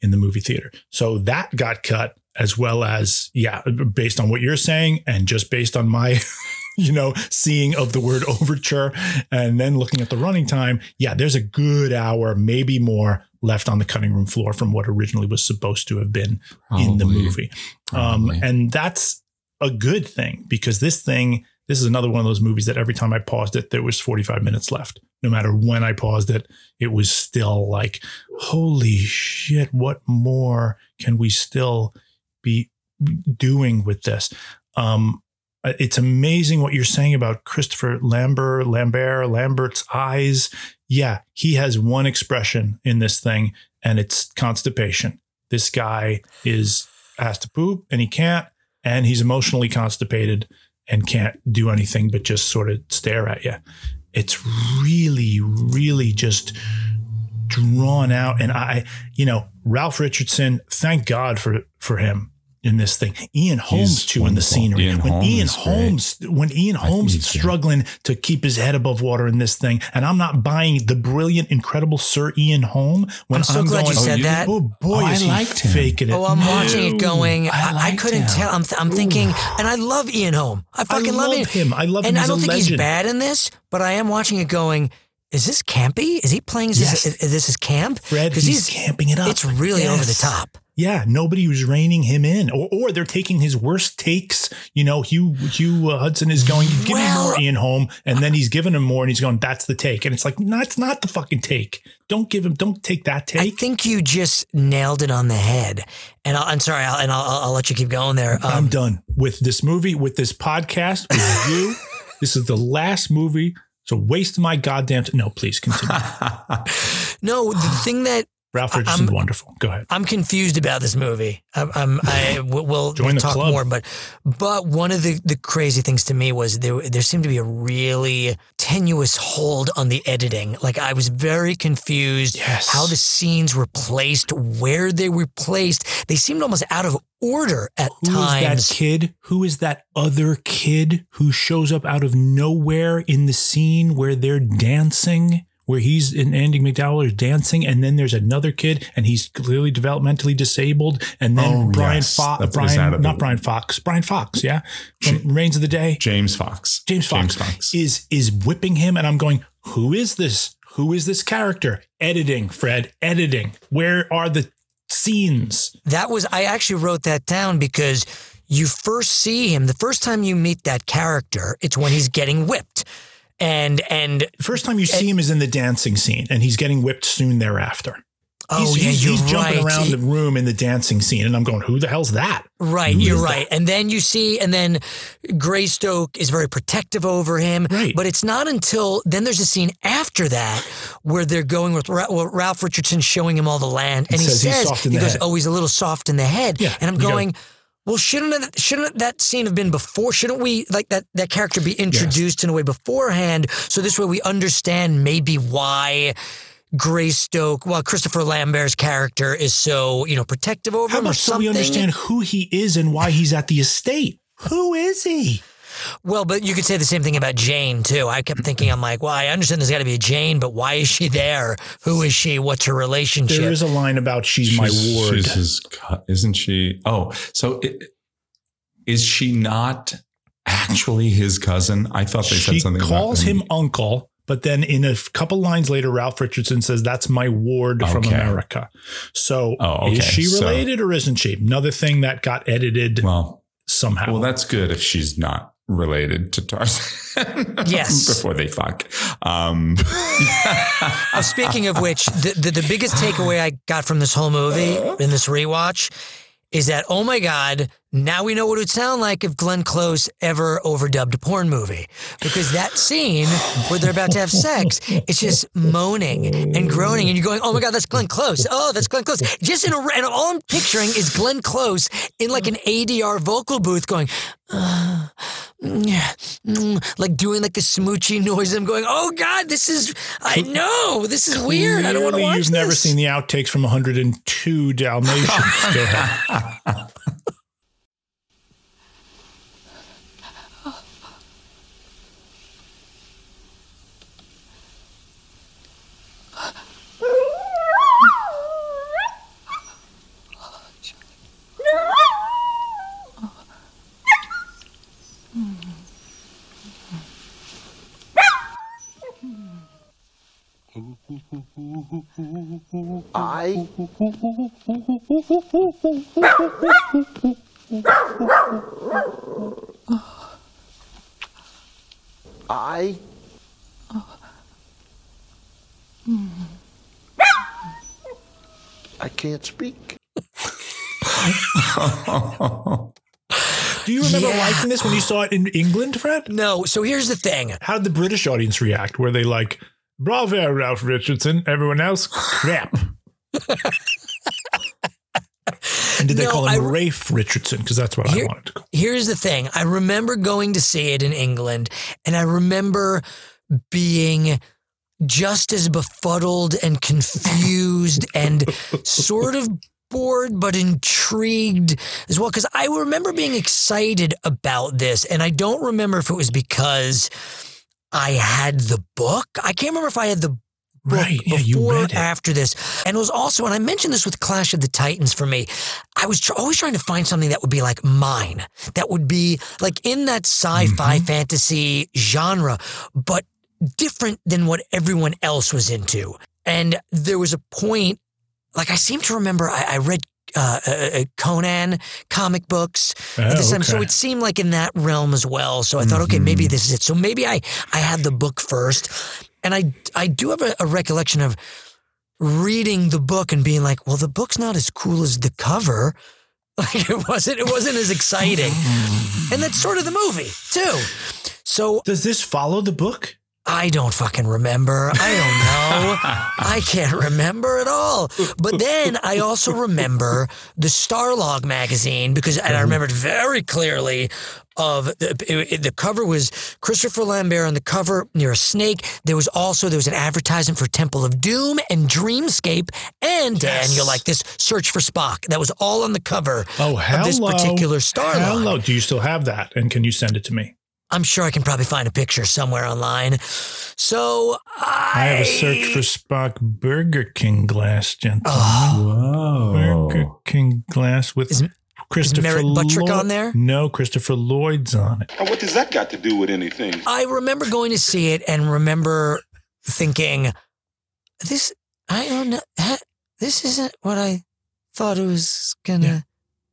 in the movie theater. So that got cut as well as yeah based on what you're saying and just based on my you know seeing of the word overture and then looking at the running time yeah there's a good hour maybe more left on the cutting room floor from what originally was supposed to have been in the movie. Um, and that's a good thing because this thing this is another one of those movies that every time i paused it there was 45 minutes left. No matter when i paused it it was still like holy shit what more can we still be doing with this? Um Uh, it's amazing what you're saying about Christopher Lambert, Lambert, Lambert's eyes. Yeah, he has one expression in this thing, and it's constipation. This guy is has to poop and he can't, and he's emotionally constipated and can't do anything but just sort of stare at you. It's really, really just drawn out. And I, you know, Ralph Richardson, thank God for for him in this thing. Ian Holmes chewing the wonderful. scenery. Ian when Holmes Ian is great. Holmes, when Ian Holmes he's great. struggling to keep his head above water in this thing, and I'm not buying the brilliant, incredible Sir Ian Holm. When I'm so glad you going, said oh, that. Oh boy, Oh, I is he liked him. faking it. Oh, I'm watching it going. I, I, liked couldn't him. tell. I'm, th- I'm thinking, and I love Ian Holm. I fucking love Ian. him. I love him. And I don't a think he's bad in this, but I am watching it going. Is this campy? Is he playing? Is, Yes. this, is this is camp? Fred, 'Cause he's, camping it up. It's really over the top. Yeah, nobody was reining him in, or or they're taking his worst takes. You know, Hugh Hugh uh, Hudson is going, give me Well- more Ian Holm, and then he's giving him more, and he's going, that's the take, and it's like, no, it's not the fucking take. Don't give him, don't take that take. I think you just nailed it on the head. And I'll, I'm sorry, I'll, and I'll, I'll let you keep going there. I'm Um, done with this movie, with this podcast, with you. this is the last movie. So waste my goddamn. T- no, please continue. no, the thing that Ralph Richardson's I'm- wonderful. Go ahead. I'm confused about this movie. I'm, I'm I will we'll the talk club. more, but but one of the, the crazy things to me was there there seemed to be a really tenuous hold on the editing. Like I was very confused Yes. how the scenes were placed, where they were placed. They seemed almost out of order at Who is times. that kid? Who is that other kid who shows up out of nowhere in the scene where they're dancing? Where he's in Andie MacDowell is dancing, and then there's another kid, and he's clearly developmentally disabled, and then Oh, Brian yes. Fox, Brian, out not Brian Fox, Brian Fox, yeah, from Remains of the Day, James Fox. James Fox, James Fox. is is whipping him, and I'm going, who is this? Who is this character? Editing, Fred, editing. Where are the scenes? That was I actually wrote that down because you first see him the first time you meet that character. It's when he's getting whipped, and and First time you see him is in the dancing scene, and he's getting whipped soon thereafter. Oh, he's, yeah, he's, you're he's jumping right. around He- the room in the dancing scene, and I'm going, "Who the hell's that?" Right, Who you're right. And then you see, and then Greystoke is very protective over him. Right. But it's not until then there's a scene after that where they're going with Ralph Richardson showing him all the land, and He he says he's says, he goes, head. "Oh, he's a little soft in the head." Yeah, and I'm go- going. Well, shouldn't it, shouldn't that scene have been before? Shouldn't we like that that character be introduced in a way beforehand, so this way we understand maybe why Greystoke, well, Christopher Lambert's character is so you know protective over How him or about so we understand who he is and why he's at the estate? Who is he? Well, but you could say the same thing about Jane too. I kept thinking, I'm like, well, I understand there's got to be a Jane, but why is she there? Who is she? What's her relationship? There is a line about she's, my ward. She's his, isn't she? Oh, so it, is she not actually his cousin? I thought they she said something calls about him uncle, but then in a couple lines later, Ralph Richardson says, "That's my ward from Okay. America." So, Oh, is okay. she So- related or isn't she? Another thing that got edited Well, somehow. well, that's good if she's not related to Tarzan. Yes. before they fuck. Um, Uh, speaking of which, the, the the biggest takeaway I got from this whole movie in this rewatch is that oh my god, now we know what it would sound like if Glenn Close ever overdubbed a porn movie because that scene where they're about to have sex, it's just moaning and groaning, and you're going, oh my god, that's Glenn Close. Oh, that's Glenn Close. Just in a and all I'm picturing is Glenn Close in like an ADR vocal booth going. Uh, yeah, mm, like doing like the smoochy noise. I'm going, oh God, this is, I know, this is weird. I don't want to watch You've never seen the outtakes from 102 Dalmatians. I. I. I can't speak. Do you remember Yeah. liking this when you saw it in England, Fred? No. So here's the thing. How did the British audience react? Were they like, bravo, Ralph Richardson, everyone else, crap? and did they No, call him I- Rafe Richardson? Because that's what I Here- wanted to call Here's the thing. I remember going to see it in England, and I remember being just as befuddled and confused and sort of bored but intrigued as well because I remember being excited about this and I don't remember if it was because I had the book. I can't remember if I had the book Right, yeah, you before or read it. after this. And it was also, and I mentioned this with Clash of the Titans for me, I was tr- always trying to find something that would be like mine, that would be like in that sci fi Mm-hmm. fantasy genre, but different than what everyone else was into. And there was a point, like I seem to remember, I, I read. Uh, uh, uh, Conan comic books at Oh, this time, so it seemed like in that realm as well. So I thought, okay, maybe Mm-hmm. this is it. So maybe I I had the book first, and I I do have a, a recollection of reading the book and being like, well, the book's not as cool as the cover. Like it wasn't it wasn't as exciting, and that's sort of the movie too. So Does this follow the book? I don't fucking remember. I don't know. I can't remember at all. But then I also remember the Starlog magazine because, and I mm-hmm. remembered very clearly of the, it- it- the cover was Christopher Lambert on the cover near a snake. There was also there was an advertisement for Temple of Doom and Dreamscape, and Yes. you're like this search for Spock. That was all on the cover Oh, of hello. this particular Starlog. Hello. Do you still have that? And can you send it to me? I'm sure I can probably find a picture somewhere online. So I, I have a search for Spock Burger King glass, gentlemen. Oh. Whoa. Burger King glass with Christopher Merritt Butrick Lloyd- on there? No, Christopher Lloyd's on it. And what does that got to do with anything? I remember going to see it and remember thinking, this, I don't know, this isn't what I thought it was gonna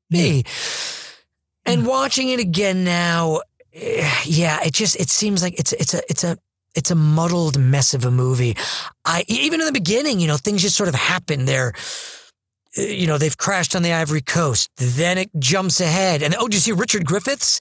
be. And watching it again now, yeah, it just, it seems like it's, it's a, it's a, it's a muddled mess of a movie. I, even in the beginning, you know, things just sort of happen there. You know, they've crashed on the Ivory Coast. Then it jumps ahead. And oh, do you see Richard Griffiths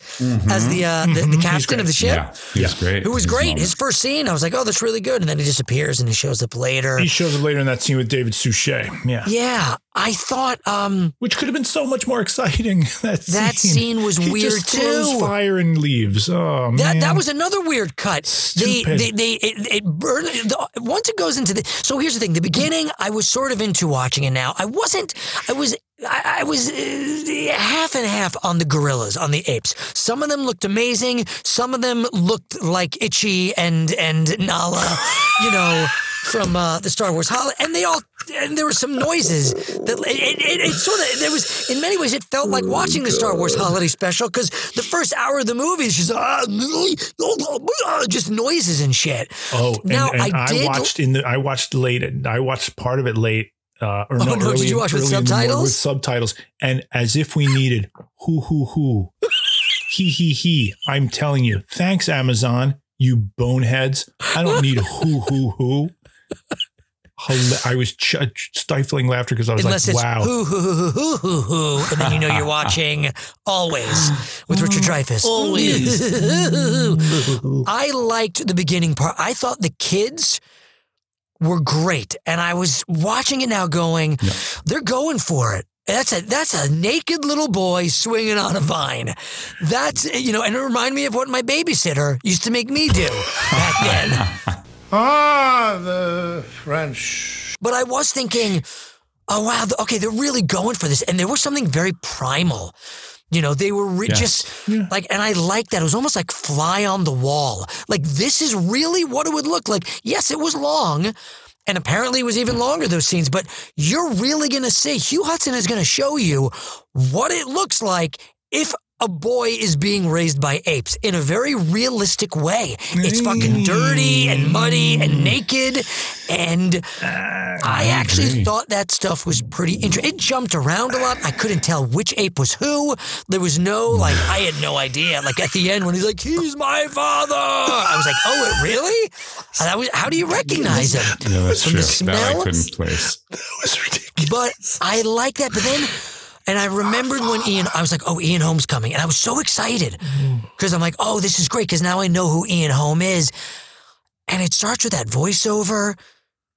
as the, uh, the, the. Captain of the ship? Yeah, he's great. Who was great. His first scene, I was like, oh, that's really good. And then he disappears and he shows up later. He shows up later in that scene with David Suchet. Yeah. Yeah. I thought um Which could have been so much more exciting. That scene, That scene was He weird, too. fire and leaves. Oh man. that that was another weird cut. Stupid. They they they it, it burned the, once it goes into the so here's the thing. The beginning I was sort of into watching it now. I wasn't I was I, I was uh, half and half on the gorillas, on the apes. Some of them looked amazing. Some of them looked like Itchy and and Malla, you know, from uh, the Star Wars holiday. And they all and there were some noises that it, it, it sort of there was in many ways it felt like watching the Star Wars holiday special because the first hour of the movie is just ah, just noises and shit. Oh, and, now and I I, did. watched in the I watched late. I watched part of it late. Uh, or Oh, no, no, early did you watch with early in the morning subtitles? With subtitles, and as if we needed hoo hoo hoo, he he he. I'm telling you, thanks Amazon, you boneheads. I don't need hoo hoo hoo. I was ch- stifling laughter because I was Unless like, wow. hoo hoo hoo hoo hoo hoo, and then you know you're watching Always with Richard Dreyfuss. Always. I liked the beginning part. I thought the kids were great, and I was watching it now, going, they're going for it. That's a that's a naked little boy swinging on a vine. That's you know, and it reminded me of what my babysitter used to make me do back then. Ah, the French. But I was thinking, oh wow, th- okay, they're really going for this, and there was something very primal. You know, they were re- Yes. just like, and I like that. It was almost like fly on the wall. Like this is really what it would look like. Yes, it was long, and apparently it was even longer those scenes. But you're really gonna see Hugh Hudson is gonna show you what it looks like if. A boy is being raised by apes in a very realistic way. It's fucking dirty and muddy and mm. naked. And uh, I actually thought that stuff was pretty interesting. It jumped around a lot. I couldn't tell which ape was who. There was no, like, I had no idea. Like at the end when he's like, he's my father. I was like, oh, it really? Was, how do you recognize him? Yeah, that's From true. the That I smell? couldn't place. But I like that. But then, and I remembered when Ian, I was like, oh, Ian Holm's coming. And I was so excited because I'm like, oh, this is great because now I know who Ian Holm is. And it starts with that voiceover.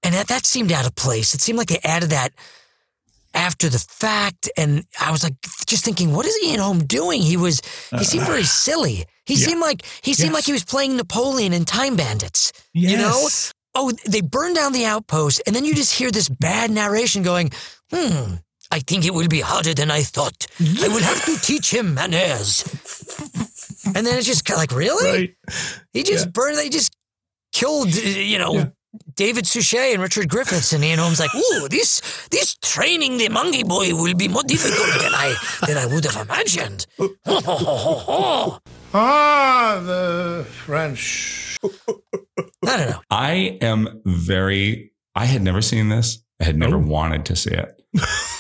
And that, that seemed out of place. It seemed like they added that after the fact. And I was like, just thinking, what is Ian Holm doing? He was, he seemed very silly. He yeah. seemed like, he seemed Yes. like he was playing Napoleon in Time Bandits. You know? Yes. Oh, they burn down the outpost, and then you just hear this bad narration going, hmm, I think it will be harder than I thought. I will have to teach him manners. And then it's just kind of like, really? Right. He just burned, they just killed, you know, David Suchet and Richard Griffiths, and Ian Holm's like, ooh, this this training the monkey boy will be more difficult than I than I would have imagined. Ah, the French. I don't know. I am very. I had never seen this. I had never wanted to see it.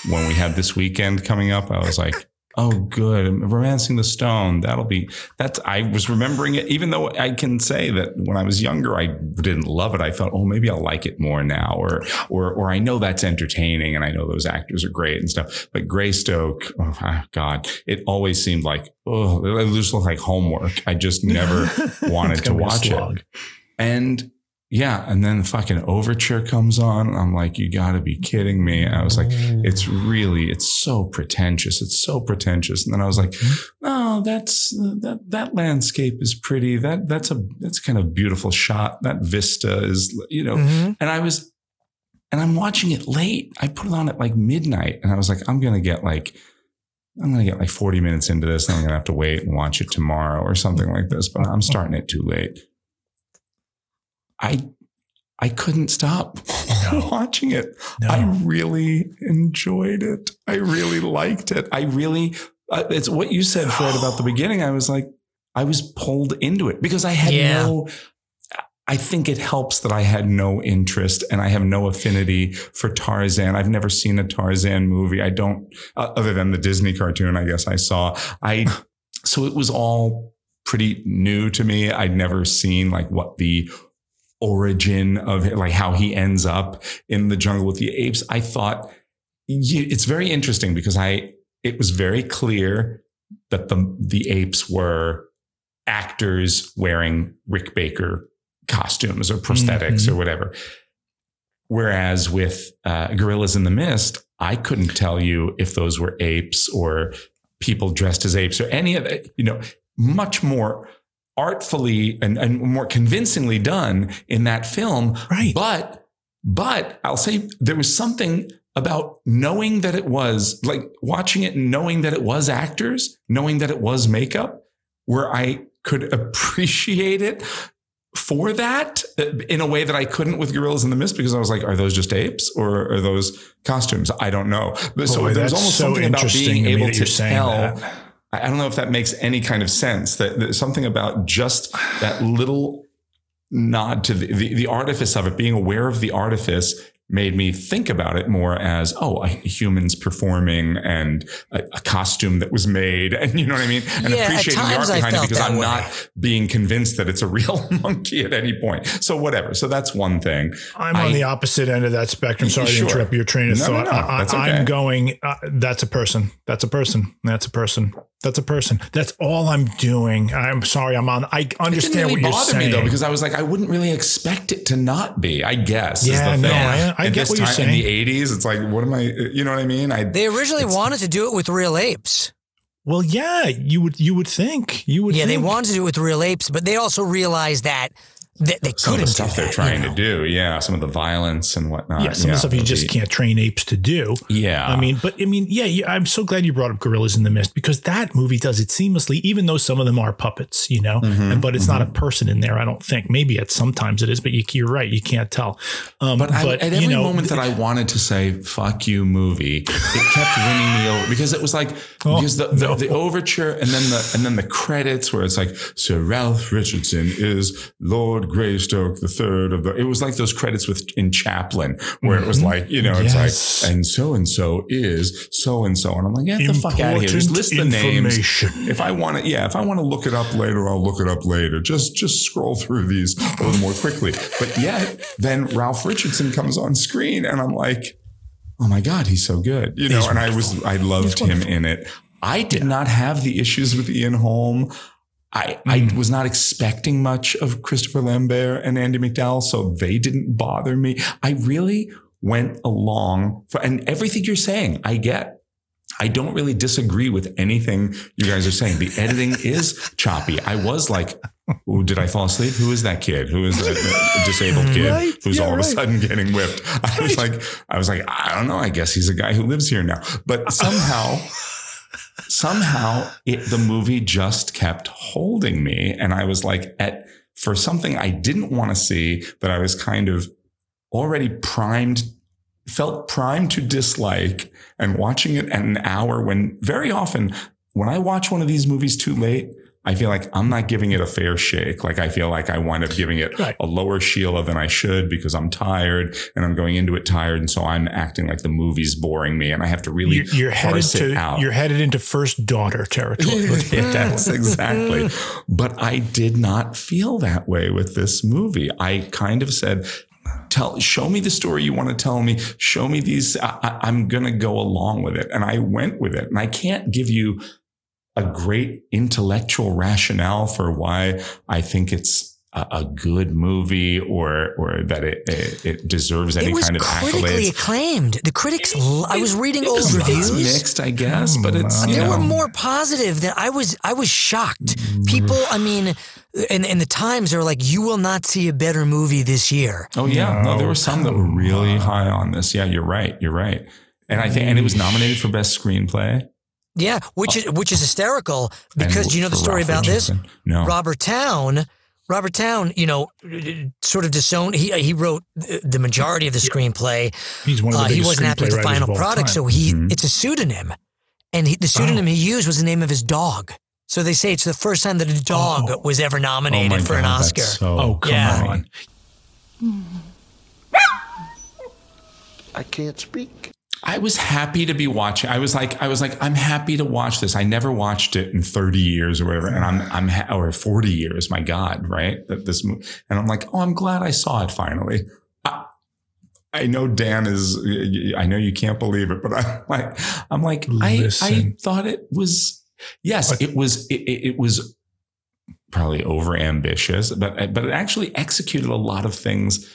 When we had this weekend coming up, I was like, "Oh, good, romancing the stone. That'll be." That's. I was remembering it, even though I can say that when I was younger, I didn't love it. I thought, "Oh, maybe I'll like it more now," or, or, or I know that's entertaining, and I know those actors are great and stuff. But Greystoke, oh ah, God, it always seemed like, oh, it just looked like homework. I just never wanted to gonna be a watch it. And yeah, and then the fucking overture comes on. I'm like, you gotta be kidding me. I was like, it's really, it's so pretentious. It's so pretentious. And then I was like, oh, that's that that landscape is pretty. That that's a that's kind of beautiful shot. That vista is, you know. Mhm. And I was, and I'm watching it late. I put it on at like midnight, and I was like, I'm gonna get like. I'm gonna get like 40 minutes into this, and I'm gonna have to wait and watch it tomorrow or something like this. But I'm starting it too late. I I couldn't stop watching it. I really enjoyed it. I really liked it. I really uh, it's what you said Fred about the beginning. I was like I was pulled into it because I had Yeah. no I think it helps that I had no interest and I have no affinity for Tarzan. I've never seen a Tarzan movie. I don't, uh, other than the Disney cartoon, I guess I saw. I, so it was all pretty new to me. I'd never seen like what the origin of like how he ends up in the jungle with the apes. I thought it's very interesting because I, it was very clear that the, the apes were actors wearing Rick Baker costumes or prosthetics or whatever. Whereas with uh, Gorillas in the Mist, I couldn't tell you if those were apes or people dressed as apes or any of it, you know, much more artfully and, and more convincingly done in that film. Right. But, but I'll say there was something about knowing that it was like watching it and knowing that it was actors, knowing that it was makeup, where I could appreciate it for that uh, in a way that I couldn't with Gorillas in the Mist because I was like, are those just apes or are those costumes? I don't know. But so Boy, there was that's almost so something about being able to tell. that. I don't know if that makes any kind of sense. That there's something about just that little nod to the, the, the artifice of it, being aware of the artifice made me think about it more as oh a humans performing and a, a costume that was made and you know what I mean and Yeah, appreciating the art behind it because I'm way. not being convinced that it's a real monkey at any point. So whatever. So that's one thing. I'm I- on the opposite end of that spectrum. Sorry Sure. to interrupt your train of No, no, thought. no. I, That's okay. am going. Uh, that's a person. That's a person. That's a person. That's a person. That's all I'm doing. I'm sorry. I'm on. I understand It didn't understand really what you're bother saying me though because I was like I wouldn't really expect it to not be. I guess. is Yeah, the no, thing. I- I At get this what you're time, In the '80s, it's like what am I? You know what I mean? I They originally wanted to do it with real apes. Well, yeah, you would. You would think. You would. Yeah, they wanted to do it with real apes, but they also realized that that they some of the stuff do they're trying you know? to do. Yeah, some of the violence and whatnot. Yeah, some of the stuff you just be- can't train apes to do. Yeah. I mean, but I mean, yeah, yeah, I'm so glad you brought up Gorillas in the Mist because that movie does it seamlessly, even though some of them are puppets, you know, Mhm, and, but it's not a person in there. I don't think. Maybe at sometimes it is, but you, you're right. You can't tell. Um, But, I, at every you know, moment that I wanted to say "fuck you" movie, it kept winning me over because it was like Oh, because the, the, the overture and then the and then the credits where it's like Sir Ralph Richardson is Lord Greystoke the third of the. It was like those credits with in Chaplin where it was Mhm. like you know it's Yes. like and so and so is so and so and I'm like get the fuck out of here. Just list the names. If I want to, yeah, if I want to look it up later, I'll look it up later. Just just scroll through these a little more quickly. But yet, then Ralph Richardson comes on screen, and I'm like, oh my god, he's so good, you know. He's and I was I loved him in it. I did not have the issues with Ian Holm. I, I Mm. was not expecting much of Christopher Lambert and Andie MacDowell, so they didn't bother me. I really went along for, and everything you're saying, I get. I don't really disagree with anything you guys are saying. The editing is choppy. I was like, Ooh, did I fall asleep? Who is that kid? Who is that uh, disabled kid Right. who's Yeah, all of a sudden getting whipped? I was like, I was like, I don't know. I guess he's a guy who lives here now. But somehow, somehow it, the movie just kept holding me. And I was like, at, for something I didn't want to see that I was kind of already primed, felt primed to dislike and watching it at an hour when very often when I watch one of these movies too late, I feel like I'm not giving it a fair shake. Like I feel like I wind up giving it Right. a lower Sheila than I should because I'm tired and I'm going into it tired. And so I'm acting like the movie's boring me and I have to really you're, you're headed it to out. you're headed into first daughter territory. Let's put it that yes, exactly. But I did not feel that way with this movie. I kind of said, tell, show me the story you want to tell me. Show me these. I, I- I'm going to go along with it. And I went with it. And I can't give you a great intellectual rationale for why I think it's a, a good movie or, or that it, it, it deserves any It was kind of critically accolades. acclaimed. The critics, I was reading old It's reviews. mixed, I guess, but it's, you They know. were more positive than I was. I was shocked. People, I mean, in, in the Times, they were like, "You will not see a better movie this year." Oh yeah, no, there were some that were really high on this. Yeah, you're right. You're right. And I think, and it was nominated for best screenplay. Yeah, which is which is hysterical because And do you know the story Ralph about this? No. Robert Towne. Robert Towne, you know, sort of disowned. He he wrote the the majority of the screenplay. He's one of the Uh, he wasn't happy with the final product, time. so he Mm-hmm. it's a pseudonym, and he, the pseudonym he used was the name of his dog. So they say it's the first time that a dog was ever nominated Oh my for an Oscar. so Oh, come Yeah. on. I can't speak. I was happy to be watching. I was like, I was like, I'm happy to watch this. I never watched it in 30 years or whatever, and I'm, I'm, ha- or 40 years. My God, right? That this, and I'm like, oh, I'm glad I saw it finally. I, I know Dan is. I know you can't believe it, but I'm like, I'm like, I, I thought it was. Yes, it was. It, it, it was probably over ambitious, but but it actually executed a lot of things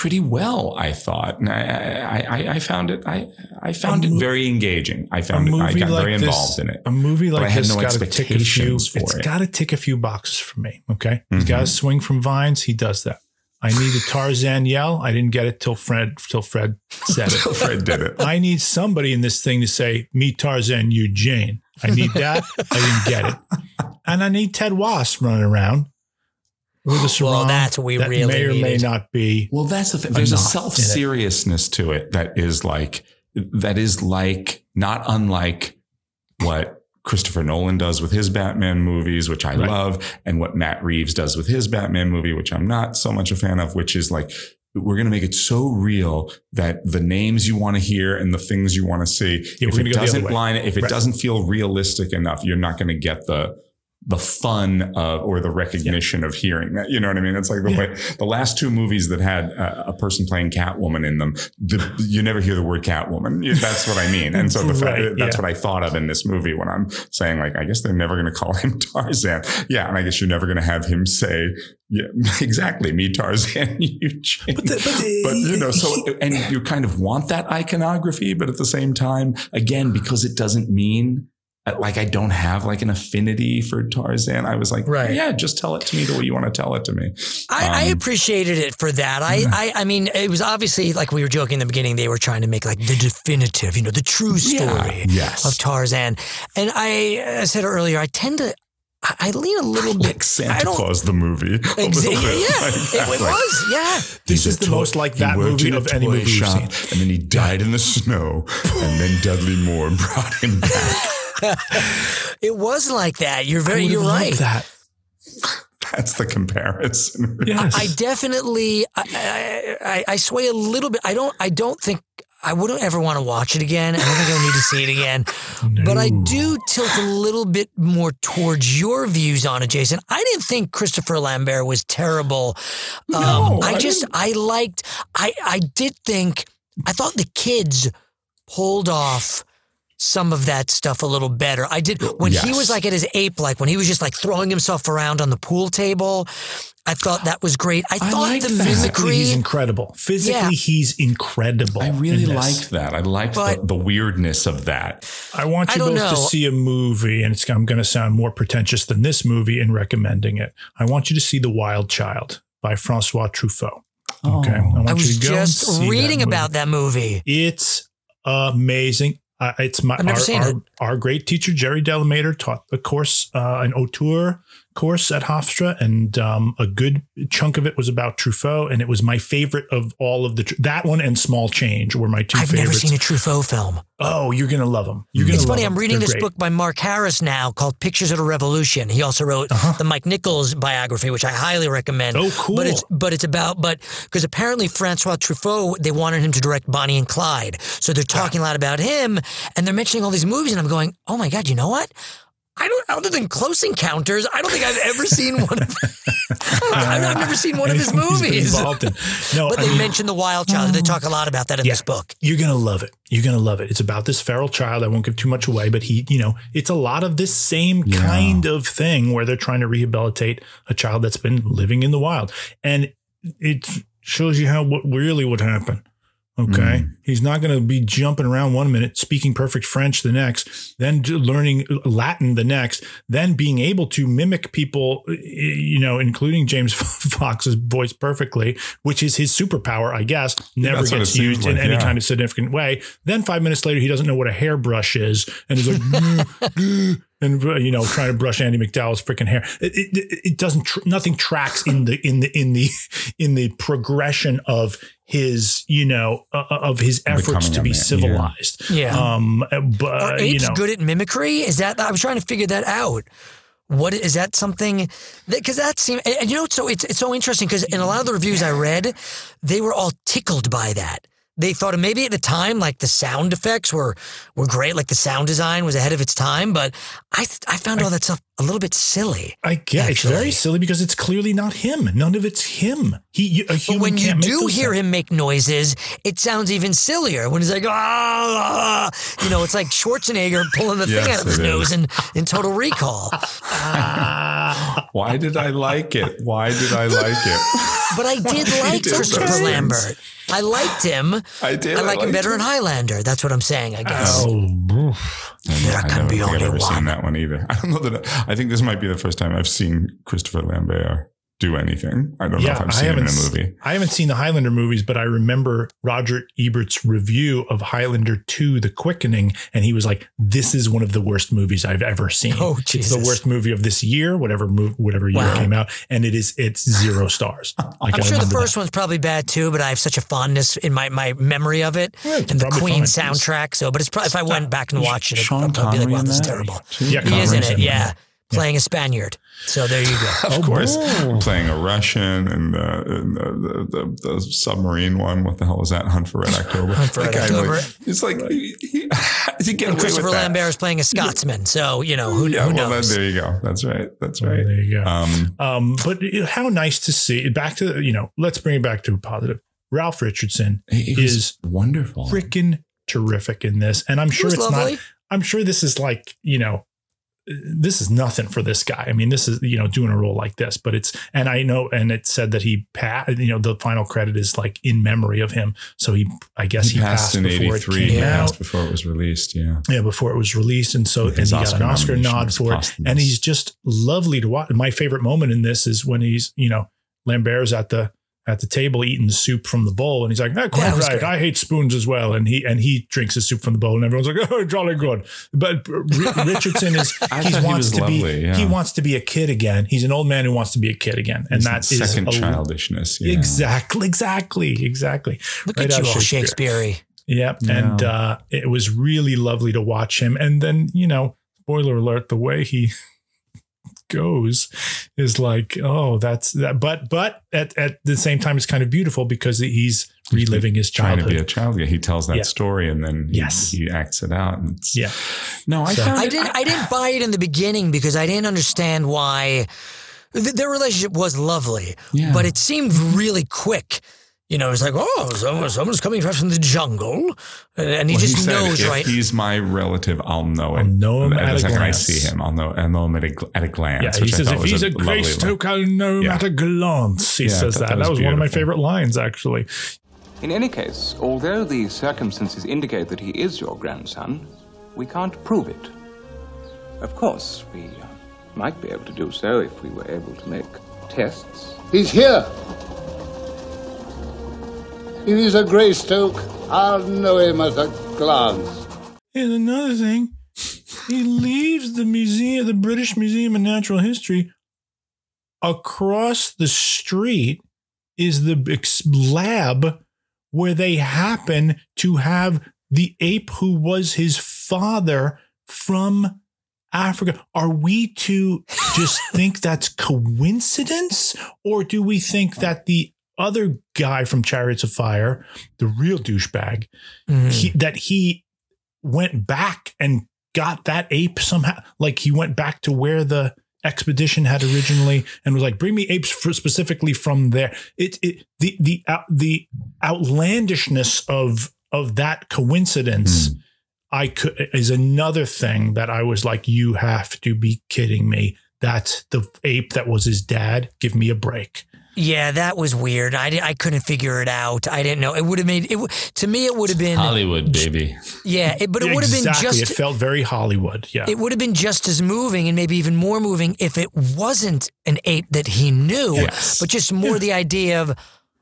pretty well. I thought, and I I, I, found it. I I found A it mo- very engaging. I found it. I got like very this- involved in it. A movie But like I had this no got to tick a few. It's it. got to tick a few boxes for me. Okay, he's Mhm. got to swing from vines. He does that. I need a Tarzan yell. I didn't get it till Fred till Fred said it. Fred did it. I need somebody in this thing to say, "Me Tarzan, you Jane." I need that. I didn't get it, and I need Ted Wasp running around with a sarong. Well, that's what we that really may or may not be. Well, that's the thing. There's a enough in it. self seriousness to it that is like that is like not unlike what Christopher Nolan does with his Batman movies, which I Right. love, and what Matt Reeves does with his Batman movie, which I'm not so much a fan of, which is like we're going to make it so real that the names you want to hear and the things you want to see, Yeah, if it gonna go the other doesn't line, if it Right. doesn't feel realistic enough, you're not going to get the the fun of, or the recognition of hearing that. You know what I mean? It's like the Yeah. way the last two movies that had a, a person playing Catwoman in them, the, you never hear the word Catwoman. That's what I mean. And so the fact, Right, uh, that's yeah. what I thought of in this movie when I'm saying like, I guess they're never going to call him Tarzan. Yeah. And I guess you're never going to have him say, yeah, exactly. Me, Tarzan, you, Jane. But, you know, so, and you kind of want that iconography, but at the same time, again, because it doesn't mean like I don't have like an affinity for Tarzan. I was like, Right. yeah, just tell it to me the way you want to tell it to me. I, I Um, appreciated it for that. I, I, I mean, it was obviously like we were joking in the beginning. They were trying to make like the definitive, you know, the true story yes. of Tarzan. And I, I said earlier, I tend to, I, I lean a little bit. like Santa I Claus the movie. a Exa- little yeah, yeah, it, it was. Yeah. This is the toy- most like that movie of any movie shop, seen. and then he died in the snow, and then Dudley Moore brought him back. It was like that. You're very, I you're would've right. That. That's the comparison. Yes. I definitely, I, I, I, I sway a little bit. I don't, I don't think. I wouldn't ever want to watch it again. I don't think I need to see it again. But I do tilt a little bit more towards your views on it, Jason. I didn't think Christopher Lambert was terrible. Um, No, I I just, didn't- I liked, I, I did think, I thought the kids pulled off some of that stuff a little better. I did when he was like at his ape, like when he was just like throwing himself around on the pool table. I thought that was great. I, thought like the that. Physically, mimicry. he's incredible. Physically, Yeah. he's incredible. I really in liked that. I liked the, the weirdness of that. I want you don't both to see a movie, and it's, I'm going to sound more pretentious than this movie in recommending it. I want you to see The Wild Child by Francois Truffaut. Okay, I, oh. want I you was to go just see that reading movie. about that movie. It's amazing. Uh, it's my our, our, our great teacher Jerry Delamater taught a course, uh, an auteur course at Hofstra, and um, a good chunk of it was about Truffaut, and it was my favorite of all of the that one and Small Change were my 2 I've favorites. never seen a Truffaut film. Oh, you're gonna love them. You're gonna. It's funny. I'm reading They're this great. book by Mark Harris now called Pictures of the Revolution. He also wrote the Mike Nichols biography, which I highly recommend. Uh-huh. Oh, cool. But it's but it's about but because apparently Francois Truffaut they wanted him to direct Bonnie and Clyde, so they're talking a lot about him and they're mentioning all these movies, and I'm going, oh my god, you know what? I don't. Other than Close Encounters, I don't think I've ever seen one of. I've, I've never seen one of his Anything he's been movies. in. No, But I they mean- mention the Wild Child. They talk a lot about that in Yeah. this book. You're gonna love it. You're gonna love it. It's about this feral child. I won't give too much away, but he, you know, it's a lot of this same kind of thing where they're trying to rehabilitate a child that's been living in the wild, and it shows you how what really would happen. Okay, he's not going to be jumping around one minute, speaking perfect French the next, then learning Latin the next, then being able to mimic people, you know, including James Fox's voice perfectly, which is his superpower, I guess. Never That's gets used in any yeah. kind of significant way. Then five minutes later, he doesn't know what a hairbrush is, and he's like, "Mm, mm," and uh, you know, trying to brush Andie MacDowell's freaking hair. It, it, it doesn't. Tr- nothing tracks in the in the in the in the progression of his, you know, uh, of his efforts Becoming to be man, yeah. civilized. Yeah. Um. But Are uh, you apes know, good at mimicry? Is that I was trying to figure that out. What is that something? Because that seems, and and you know, so it's it's so interesting because in a lot of the reviews I read, they were all tickled by that. They thought maybe at the time, like the sound effects were were great, like the sound design was ahead of its time. But I I found all that stuff a little bit silly. I get it's very silly because it's clearly not him. None of it's him. He a But human when you can't make do hear sounds. him make noises, it sounds even sillier. When he's like, ah, ah," you know, it's like Schwarzenegger pulling the thing out of his it is. nose in, in Total Recall. Why did I like it? Why did I like it? But I did like did Christopher those Lambert. I liked him. I did. I like him liked better in Highlander. That's what I'm saying, I guess. Oh, There I can don't be think I've only ever seen one. that one either. I don't know that. I think this might be the first time I've seen Christopher Lambert do anything. I don't know if I've seen him in haven't. a s- movie. I haven't seen the Highlander movies, but I remember Roger Ebert's review of Highlander 2: The Quickening, and he was like, "This is one of the worst movies I've ever seen. Oh, It's the worst movie of this year, whatever move, whatever year Wow. it came out, and it is it's zero stars. Like, I'm I sure the first that. one's probably bad too, but I have such a fondness in my, my memory of it Yeah, and the Queen fine. soundtrack. So, but it's probably if I went back and watched it, Sean I'd probably be like, "Wow, in this is that? terrible." Yeah, He is in it, in it. Yeah. playing a Spaniard. So there you go. Of course, playing a Russian and, uh, and the, the, the, the submarine one. What the hell is that? Hunt for Red October. Hunt for Red October. Like, it's like he, he, he get And Christopher. Lambert is playing a Scotsman. So, you know, who, Yeah, who well, knows? then, there you go. That's right. That's right. There you go. Um, Um, but how nice to see back to you know. Let's bring it back to a positive. Ralph Richardson He is wonderful. freaking terrific in this, and I'm sure it's lovely. not. I'm sure this is like you know, this is nothing for this guy. I mean, this is you know doing a role like this, but it's and I know, and it said that he passed. You know, the final credit is like in memory of him. So he, I guess he he, passed in before it came He out. passed before it was released. Yeah. Yeah, before it was released, and so and he got an Oscar nod for it. And he's just lovely to watch. My favorite moment in this is when he's, you know, Lambert's at the at the table eating soup from the bowl, and he's like, "Ah, quite right. great. I hate spoons as well." And he and he drinks his soup from the bowl, and everyone's like, "Oh, jolly good." But Richardson is he wants to lovely, be yeah. he wants to be a kid again. He's an old man who wants to be a kid again, and He's that is second a- childishness. Yeah. Exactly, exactly, exactly. Look Right at you all Shakespeare. Shakespeare Yep. Yeah. And uh, it was really lovely to watch him. And then, you know, spoiler alert, the way he goes is like, oh, that's that. But, but at, at the same time, it's kind of beautiful because he's reliving his childhood. Trying to be a childhood. child. Yeah, he tells that Yeah. story and then he, Yes. he acts it out. And it's, Yeah. No, I So- found I it- didn't. I didn't buy it in the beginning because I didn't understand why th- their relationship was lovely, Yeah. but it seemed really quick. You know, it's like, oh, someone, someone's coming from the jungle, and- and he Well, just said, knows, if right? he's my relative, I'll know it. I'll know him the at a second I see him, I'll know. I'll know him at a, at a glance. Yeah, he says if he's a, lovely great line. stoke, I'll know him Yeah. at a glance. He Yeah, says that. that That was was one of my favorite lines, actually. In any case, although the circumstances indicate that he is your grandson, we can't prove it. Of course, we uh, might be able to do so if we were able to make tests. He's here. If he's a Greystoke, I'll know him at a glance. And another thing, he leaves the museum, the British Museum of Natural History. Across the street is the lab where they happen to have the ape who was his father from Africa. Are we to just think that's coincidence, or do we think that the other guy from Chariots of Fire, the real douchebag, Mm. he, that he went back and got that ape somehow. Like he went back to where the expedition had originally and was like, "Bring me apes for specifically from there." It, it the the out the outlandishness of of that coincidence. I could is another thing that I was like, "You have to be kidding me." That's the ape that was his dad. Give me a break. Yeah, that was weird. I, di- I couldn't figure it out. I didn't know. It would have made it. To me, it would have been Hollywood, baby. Yeah, it, but it would have been just. It felt very Hollywood. Yeah. It would have been just as moving and maybe even more moving if it wasn't an ape that he knew, Yes. but just more the idea of,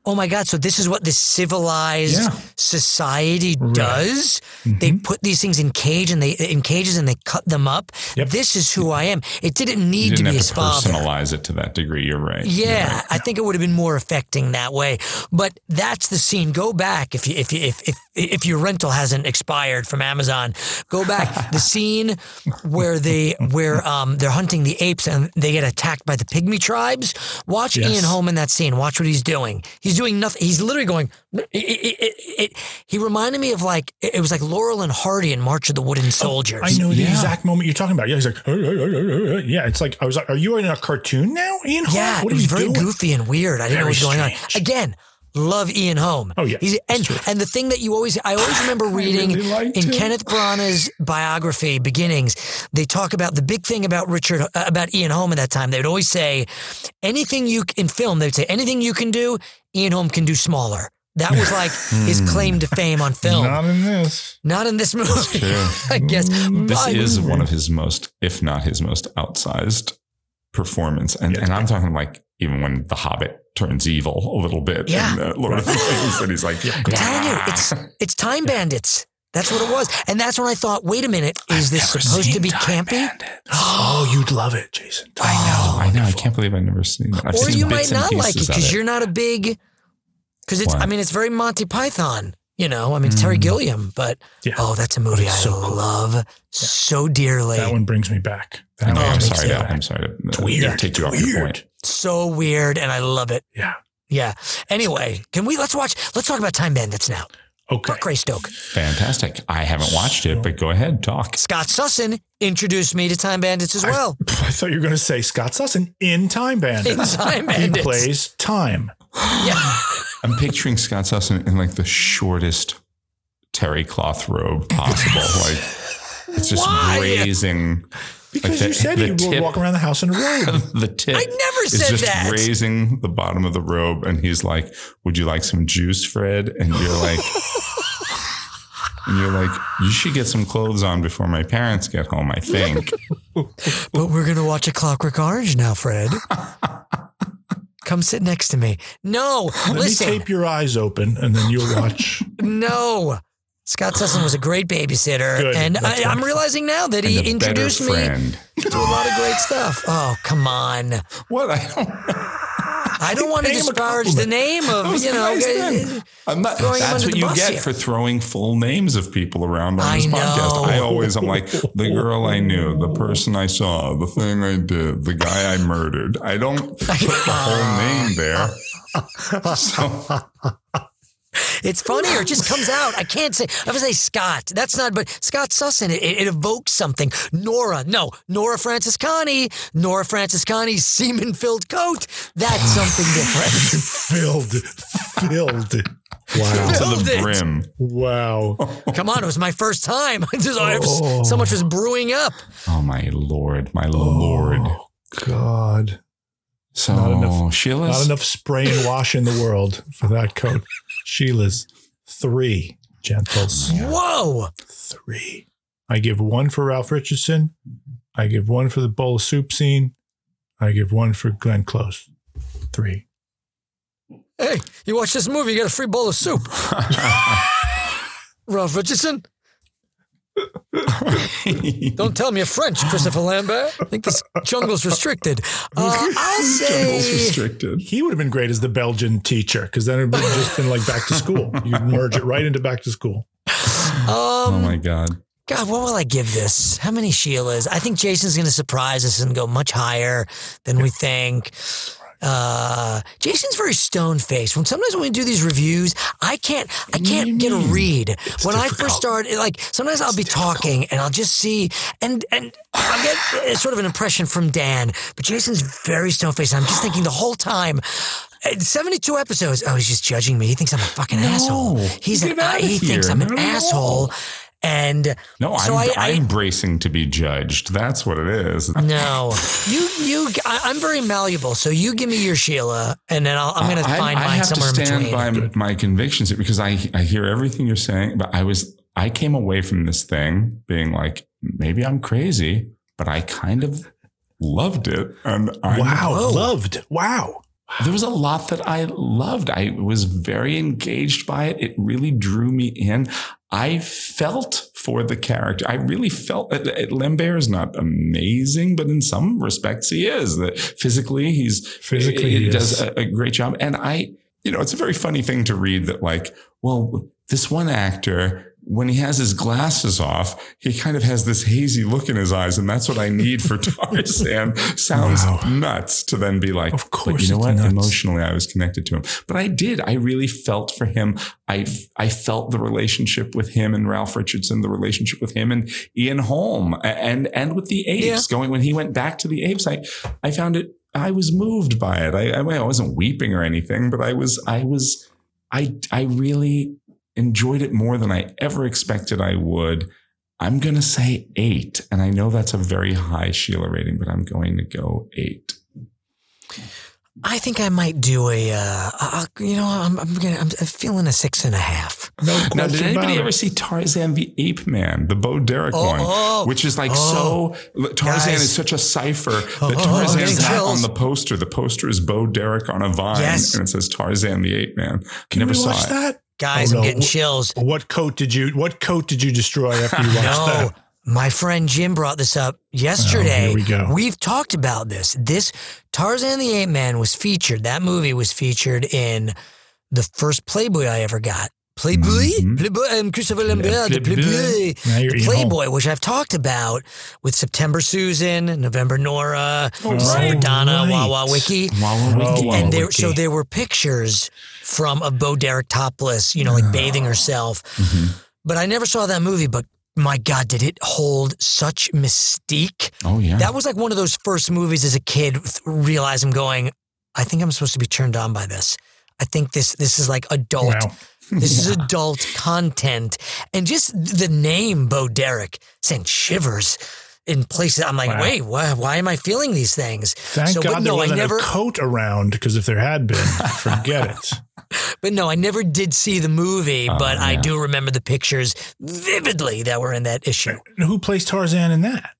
oh my God, so this is what this civilized Yeah. society does. They mm-hmm. put these things in cage and they in cages and they cut them up. This is who I am. It didn't need to didn't be have his to father. personalize it to that degree. You're right. You're Yeah, right. I think it would have been more affecting that way. But that's the scene. Go back if you if you, if if if your rental hasn't expired from Amazon. Go back the scene where they where um they're hunting the apes and they get attacked by the pygmy tribes. Watch Yes. Ian Holm in that scene. Watch what he's doing. He's doing nothing. He's literally going. It, it, it, it, he reminded me of like it was like Laurel and Hardy in March of the Wooden Soldiers. I know the exact moment you're talking about. Yeah, he's like, yeah. It's like I was like, are you in a cartoon now, Ian? Holm? Yeah, what it was very doing? goofy and weird. I didn't know what was going on. Again, love Ian Holm. Oh, yeah, He's, and it's and the thing that you always, I always remember reading really in him. Kenneth Branagh's biography, Beginnings. They talk about the big thing about Richard, uh, about Ian Holm at that time. They would always say, anything you in film, they would say anything you can do, Ian Holm can do smaller. That was like his claim to fame on film. Not in this. Not in this movie, True. I guess. This But- is one of his most, if not his most outsized performance. And, and I'm talking like even when The Hobbit turns evil a little bit Yeah. in uh, Lord of the Rings, and he's like, I'm telling you, it's it's Time Bandits. That's what it was, and that's when I thought, wait a minute, is this supposed to be campy? Oh, you'd love it, Jason. I know, I know. I can't believe I've never seen that. I've or seen you might not like it because you're not a big. Because it's, Why? I mean, it's very Monty Python. You know, I mean, it's Terry Gilliam, but oh, that's a movie I so cool. love so dearly. That one brings me back. That No, I'm makes sorry. me To, back. I'm sorry to It's uh, weird. take you It's off your point. So weird, and I love it. Yeah. Yeah. Anyway, can we let's watch? Let's talk about Time Bandits now. Okay. Fuck Greystoke. Fantastic. I haven't watched it, but go ahead, talk. Scott Sussin introduced me to Time Bandits as well. I thought you were going to say Scott Sussin in Time Bandits. In Time He Bandits. plays time. yeah. I'm picturing Scott Sussin in like the shortest terry cloth robe possible. like it's just Why? grazing. Because like you said he would walk around the house in a robe. the tip I never said just that. grazing the bottom of the robe, and he's like, "Would you like some juice, Fred?" And you're like, and you're like, "You should get some clothes on before my parents get home." I think. But we're gonna watch a Clockwork Orange now, Fred. Come sit next to me. No, Let listen. me tape your eyes open and then you'll watch. No. Scott Sussin was a great babysitter, Good. and That's I, I'm realizing now that And he introduced me friend. to a lot of great stuff. Oh, come on! What I don't. I don't want to Pay him a disparage the name of you know. nice uh. I'm not, throwing him that's under what the you get here. for throwing full names of people around on I this podcast. I always, I'm like, the girl I knew, the person I saw, the thing I did, the guy I murdered. I don't put the whole name there. So, It's funny, or it just comes out. I can't say. I would say Scott. That's not. But Scott Sussin. It, it evokes something. Nora. No. Nora Franciscani. Nora Franciscani's semen-filled coat. That's something different. filled. Filled. Wow. to the it. brim. Wow. Come on, it was my first time. Just- I was- Oh. So much was brewing up. Oh, my Lord. My Lord. Oh, God. So, Not enough- Sheila's. Not enough spray and wash in the world for that coat. Sheila's three gentles. Whoa. Three. I give one for Ralph Richardson. I give one for the bowl of soup scene. I give one for Glenn Close. Three. Hey, you watch this movie, you get a free bowl of soup. Ralph Richardson. Don't tell me you're French, Christopher Lambert. I think this jungle's restricted. Uh, I'll say. restricted. He would have been great as the Belgian teacher because then it would have just been like back to school. You merge it right into back to school. oh, my God. God, what will I give this? How many Sheilas? I think Jason's going to surprise us and go much higher than we think. Uh, Jason's very stone faced. When sometimes when we do these reviews, I can't, I can't get a read. when I first start, like sometimes I'll be talking and I'll just see, and and I'll get sort of an impression from Dan, but Jason's very stone faced. I'm just thinking the whole time. uh, 72 episodes. Oh, he's just judging me. He thinks I'm a fucking asshole. He's an, he thinks. I'm an all. asshole. And No, I'm, so I, I, I'm bracing to be judged. That's what it is. no, you, you, I, I'm very malleable. So you give me your Sheila, and then I'll, I'm going to I- find I mine have somewhere to in stand between. by my convictions because I I hear everything you're saying, but I was I came away from this thing being like maybe I'm crazy, but I kind of loved it, and I Wow. Loved. Wow. There was a lot that I loved. I was very engaged by it. It really drew me in. I felt for the character. I really felt that that Lambert is not amazing, but in some respects he is. That physically, he's Physically, he, he does a, a great job. And I, you know, it's a very funny thing to read that like, well, this one actor. When he has his glasses off, he kind of has this hazy look in his eyes, and that's what I need for Tarzan. Sounds nuts to then be like, Of course you know what? nuts. Emotionally, I was connected to him. But I did. I really felt for him. I I felt the relationship with him and Ralph Richardson, the relationship with him and Ian Holm, and and with the apes. Going when he went back to the apes, I I found it. I was moved by it. I I wasn't weeping or anything, but I was I was I I really enjoyed it more than I ever expected I would. I'm going to say eight. And I know that's a very high Sheila rating, but I'm going to go eight. I think I might do a, uh, uh, you know, I'm, I'm gonna, I'm feeling a six and a half. No Now, did anybody ever see Tarzan the Ape Man, the Bo Derek Oh, one, oh, which is like oh. so? Tarzan Guys. is such a cipher that oh, I'm Tarzan's not on the poster. The poster is Bo Derek on a vine, Yes. and it says Tarzan the Ape Man. Can Never we saw watch it. that? Guys, Oh, I'm getting chills. What coat did you? What coat did you destroy after you watched No, that? my friend Jim brought this up yesterday. Oh, here we go. We've talked about this. This Tarzan the Ape Man was featured. That movie was featured in the first Playboy I ever got Playboy, mm-hmm. Playboy. I'm Christopher Lambert, the Playboy. Playboy, Now you're the Playboy, which I've talked about with September Susan, November Nora, oh, December right. Donna, Right. Wawa Wiki, Wawa Wiki. and there. So there were pictures from of Bo Derek topless, you know, like bathing herself. Mm-hmm. But I never saw that movie. But my God, did it hold such mystique? Oh yeah. That was like one of those first movies as a kid. Realize I'm going. I think I'm supposed to be turned on by this. I think this this is like adult. Wow. This is adult content, and just the name Bo Derek sent shivers in places. I'm like, Wow. wait, why, why am I feeling these things? Thank so, God but there no, I wasn't never. a coat around because if there had been, forget it. But no, I never did see the movie. Oh, but I do remember the pictures vividly that were in that issue. And who plays Tarzan in that?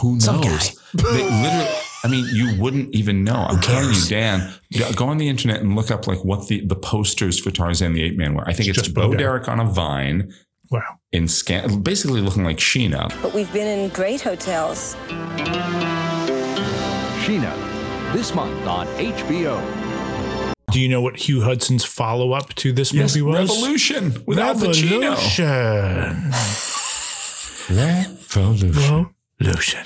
Who knows? Some guy. Literally, I mean, you wouldn't even know. I'm telling you, Dan, go- go on the internet and look up like what the, the posters for Tarzan the Ape Man were. I think it's, Just Bo Bo Derek on a vine Wow. in scan, basically looking like Sheena. But we've been in great hotels. Sheena, this month on HBO. Do you know what Hugh Hudson's follow up to this movie was? Revolution with Al Pacino. Revolution. Revolution.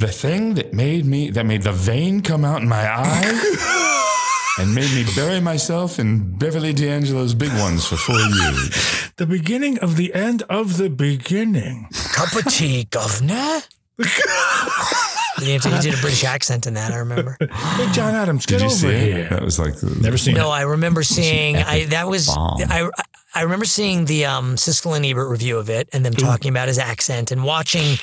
Revolution. The thing that made me, that made the vein come out in my eye and made me bury myself in Beverly D'Angelo's big ones for four years. The beginning of the end of the beginning. Cup of tea, governor. he, did, did a British accent in that. I remember. Hey, John Adams, Did get you over see here. it? That was like the, Never seen No, it. I remember seeing. I that was bomb. I. I remember seeing the um, Siskel and Ebert review of it, and them talking about his accent, and watching.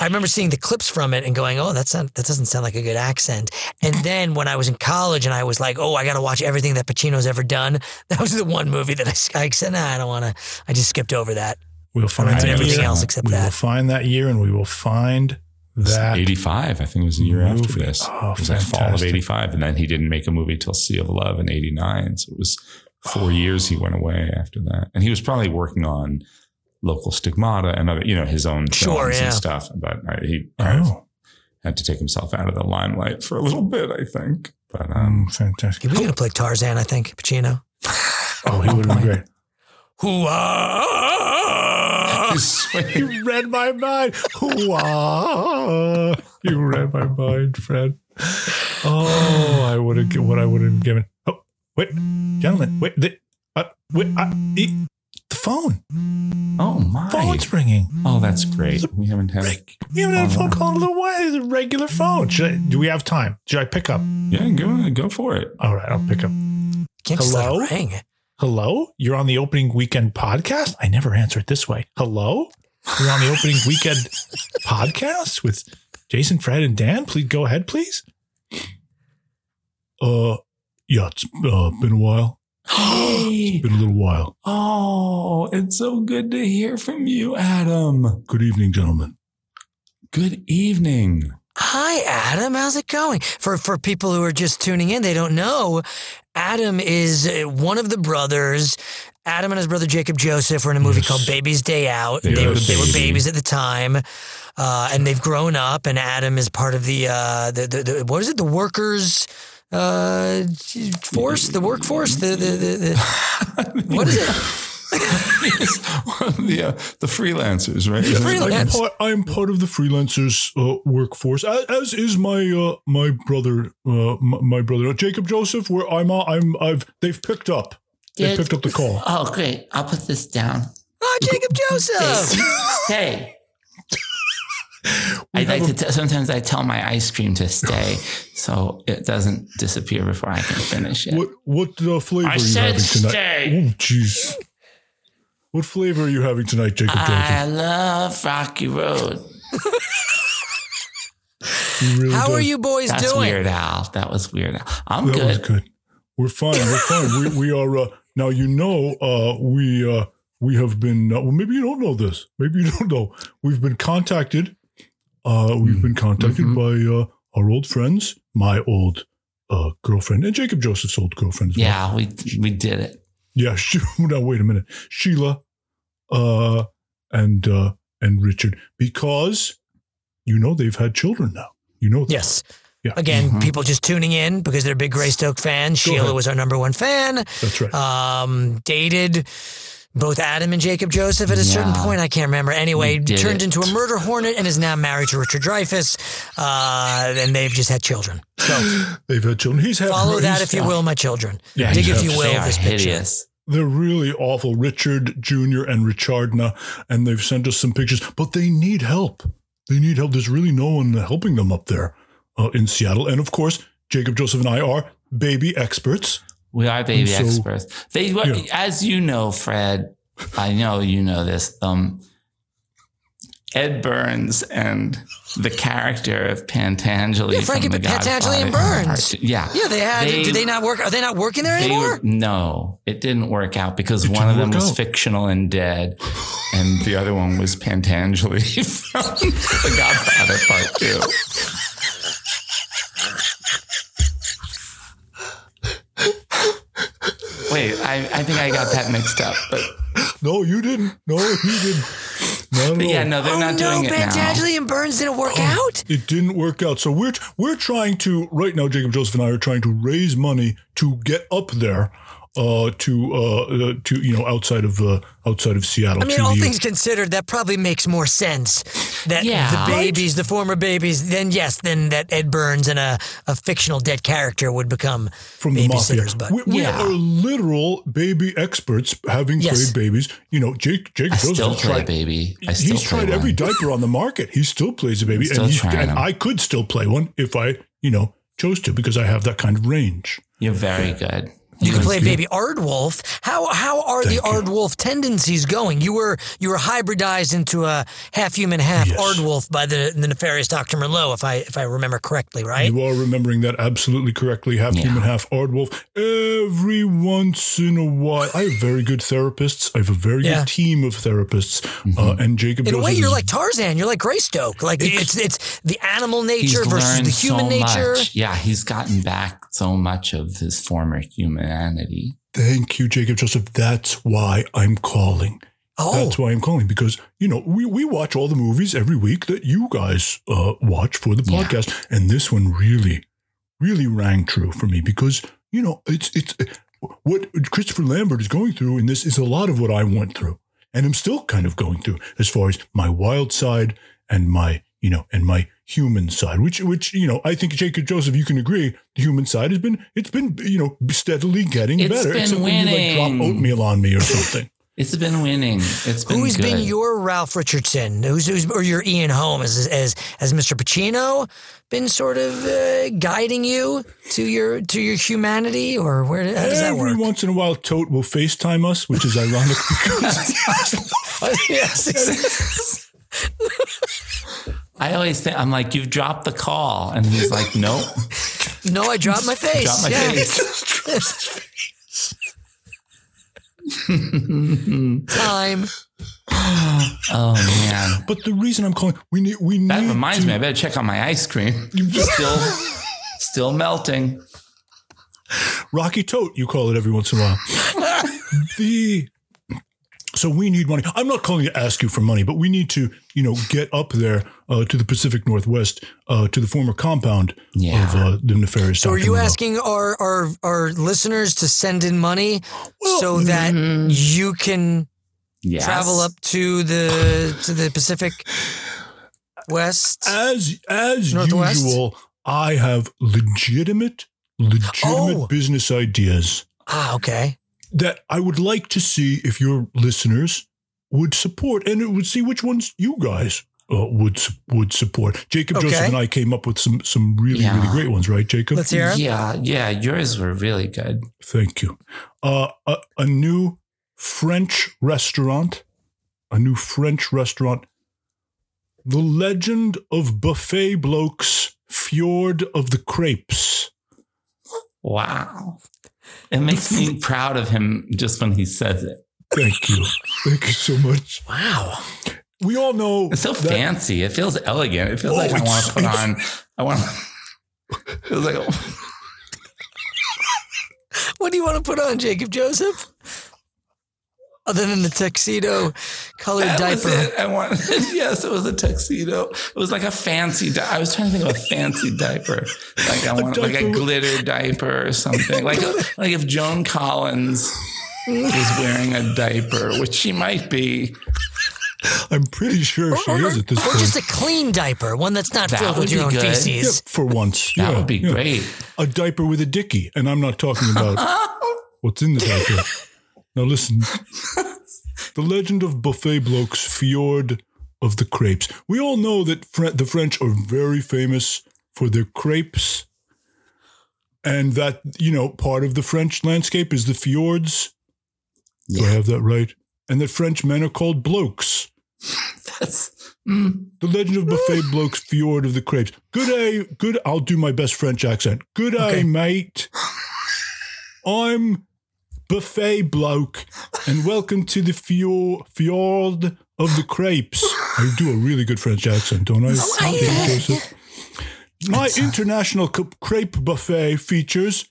I remember seeing the clips from it and going, "Oh, that's not, that doesn't sound like a good accent." And then when I was in college, and I was like, "Oh, I got to watch everything that Pacino's ever done." That was the one movie that I, I said, "Nah, I don't want to." I just skipped over that. We'll find I that everything year. else except that. we will find that year and we will find that 85, I think it was the year after this. Oh, it was like fall of 85. And then he didn't make a movie till Sea of Love in 89. So it was four oh. years he went away after that. And he was probably working on Local Stigmatic and other, you know, his own Sure, films yeah. and stuff. But uh, he kind of Oh, had to take himself out of the limelight for a little bit, I think. But um, mm, fantastic. He was going to play Tarzan, I think. Pacino. Oh, he would have been great. Hoo-ah! he's swinging. You read my mind. Hoo-ah. You read my mind, Fred. Oh, I would have what I would have given. Oh, wait, gentlemen, wait, the, uh, wait, uh, e- the phone, Oh, my. phone's ringing. Oh, that's great. We haven't had. We haven't had a phone call in a little while. It's a regular phone. Should I, do we have time? Should I pick up? Yeah, go, go for it. All right, I'll pick up. Can't just let it Hello? ring. Hello? You're on the opening weekend podcast? I never answer it this way. Hello? You're on the opening weekend podcast with Jason, Fred, and Dan. Please go ahead, please. Uh, yeah, it's uh, been a while. Hey. It's been a little while. Oh, it's so good to hear from you, Adam. Good evening, gentlemen. Good evening. Hi, Adam. How's it going? For for people who are just tuning in, they don't know. Adam is uh, one of the brothers. Adam and his brother Jacob Joseph were in a movie Yes. called Baby's Day Out. They They, were were, they were babies at the time, uh, and they've grown up. And Adam is part of the uh, the, the, the what is it? The workers. Uh, force the workforce the the, the, the what is it the, uh, the freelancers, right? The I'm part, I'm part of the freelancers uh, workforce, as, as is my uh, my brother, uh, my, my brother Jacob Joseph. Where I'm, uh, I'm, I've they've picked up, they Did- picked up the call. Oh, great. I'll put this down. oh Jacob Joseph Stay. I like to t- sometimes I tell my ice cream to stay so it doesn't disappear before I can finish it. What what uh, flavor I are you said having tonight? stay. Oh, jeez. What flavor are you having tonight, Jacob I Joseph? love Rocky Road. Really how do. are you boys That's doing Weird Al. That was Weird Al. I'm That was good. good. We're fine. We're fine. we, we are uh, now. You know, uh, we uh, we have been. Uh, well, maybe you don't know this. Maybe you don't know. We've been contacted. Uh, we've been contacted Mm-hmm. by uh, our old friends, my old uh, girlfriend, and Jacob Joseph's old girlfriend. As well. Yeah, we we did it. Yeah. She, now wait a minute, Sheila, uh, and uh, and Richard, because you know they've had children now. You know. That. yes Yeah. again Mhm. people just tuning in because they're big Greystoke fans Sheila ahead. was our number one fan That's right. um, dated both Adam and Jacob Joseph at a certain Yeah. point. I can't remember. Anyway, turned it. into a murder hornet and is now married to Richard Dreyfuss. Uh, and they've just had children. So They've had children. He's had follow that if you will, my children. Yeah, Dig if you will They are this picture. hideous. They're really awful. Richard Jr. and Richardna, and they've sent us some pictures, but they need help. They need help. There's really no one helping them up there uh, in Seattle. And of course, Jacob Joseph and I are baby experts. We are baby so- experts. They, Yeah. as you know, Fred. I know you know this. Um, Ed Burns and the character of Pentangeli. Yeah, Frankie from the Pentangeli and Burns. Yeah, Yeah, they had. do they not work? Are they not working there anymore? were- no, it didn't work out because It one of them was out. fictional and dead, and the other one was Pentangeli from The Godfather Part Two. I, I think I got that mixed up, but No, you didn't. No, you didn't. Not at But yeah, no, they're oh not no, doing it now. Pentangeli and Burns didn't work oh, out. It didn't work out. So we're we're trying to right now. Jacob Joseph and I are trying to raise money to get up there, uh, to uh, uh to you know outside of uh, outside of Seattle. I mean, to all the- things considered, that probably makes more sense. That Yeah. the babies, the former babies, then yes, then that Ed Burns and a, a fictional dead character would become from the mafia. But we, we Yeah. are literal baby experts, having Yes. played babies. You know, Jake Jacob I Joseph still play a tried. baby. I still he's play tried every one. diaper on the market. He still plays a baby, and, he's, and them. I could still play one if I, you know, chose to because I have that kind of range. You're very good. You can play Thank baby Aardwolf. How how are the Thank you. Aardwolf tendencies going? You were you were hybridized into a half human, half Yes. Aardwolf by the, the nefarious Doctor Merlot, if I if I remember correctly, right? You are remembering that absolutely correctly. Half Yeah. human, half Aardwolf. Every once in a while, I have very good therapists. I have a very Yeah. good team of therapists. Mm-hmm. Uh, and Jacob In a way, you're is- like Tarzan. You're like Greystoke. Like it's it's the animal nature versus the human so nature. Much. Yeah, he's gotten back so much of his former humanity. Thank you, Jacob Joseph. That's why I'm calling. Oh, That's why I'm calling because you know we, we watch all the movies every week that you guys uh, watch for the Yeah. podcast, and this one really, really rang true for me because you know it's it's what Christopher Lambert is going through in this is a lot of what I went through, and I'm still kind of going through as far as my wild side and my you know and my human side, which which you know I think Jacob Joseph, you can agree, the human side has been it's been you know steadily getting It's better, been except when you like drop oatmeal on me or something. It's been winning. It's been Who's good. been your Ralph Richardson? Who's, who's or your Ian Holmes? As as as Mr. Pacino been sort of uh, guiding you to your to your humanity, or where how does that Every work? once in a while, Tote will FaceTime us, which is ironic because yes. I always think I'm like, you've dropped the call, and he's like, nope. No, I dropped my face. Dropped my yeah. face. Time. Oh man, But the reason I'm calling, we need, we need. that reminds to, me. I better check on my ice cream. Still, still melting. Rocky Tote, you call it every once in a while. the so we need money. I'm not calling to ask you for money, but we need to, you know, get up there uh, to the Pacific Northwest, uh, to the former compound Yeah. of uh, the nefarious. So are you Monroe. asking our, our our listeners to send in money Well, so that you can Yes. travel up to the to the Pacific West? as as Northwest? usual? I have legitimate, legitimate Oh. business ideas. ah, okay. That I would like to see if your listeners would support, and it would see which ones you guys uh, would would support. Jacob Okay. Joseph and I came up with some some really Yeah. really great ones, right, Jacob? Let's hear 'em. Yeah, yeah. Yours were really good. Thank you. Uh, a, a new French restaurant, a new French restaurant. The Legend of Buffet Blokes, Fjord of the Crepes. Wow. It makes me proud of him just when he says it. Thank you. Thank you so much. Wow. We all know It's so that- fancy. It feels elegant. It feels Oh, like I want to put on. I want. It feels like What do you want to put on, Jacob Joseph? Other than the tuxedo colored that was diaper. it. I want. yes, it was a tuxedo. It was like a fancy. Di- I was trying to think of a fancy diaper. Like I want like a glitter diaper or something. Like like if Joan Collins is wearing a diaper, which she might be. I'm pretty sure she or, is at this or point. just a clean diaper, one that's not That filled with your own good. feces. Yeah, for once. That Yeah, would be yeah. great. A diaper with a dicky. And I'm not talking about what's in the diaper. Now listen. the legend of Buffet Blokes Fjord of the Crepes. We all know that Fre- the French are very famous for their crepes. And that, you know, part of the French landscape is the fjords. Do I have that right? And that French men are called blokes. That's mm, The Legend of Buffet Blokes Fjord of the Crepes. Good day, good. I'll do my best French accent. Good day, Okay. mate. I'm Buffet Bloke, and welcome to the fjord, fjord of the Crepes. I do a really good French accent, don't oh, I? Joseph? My uh, international c- crepe buffet features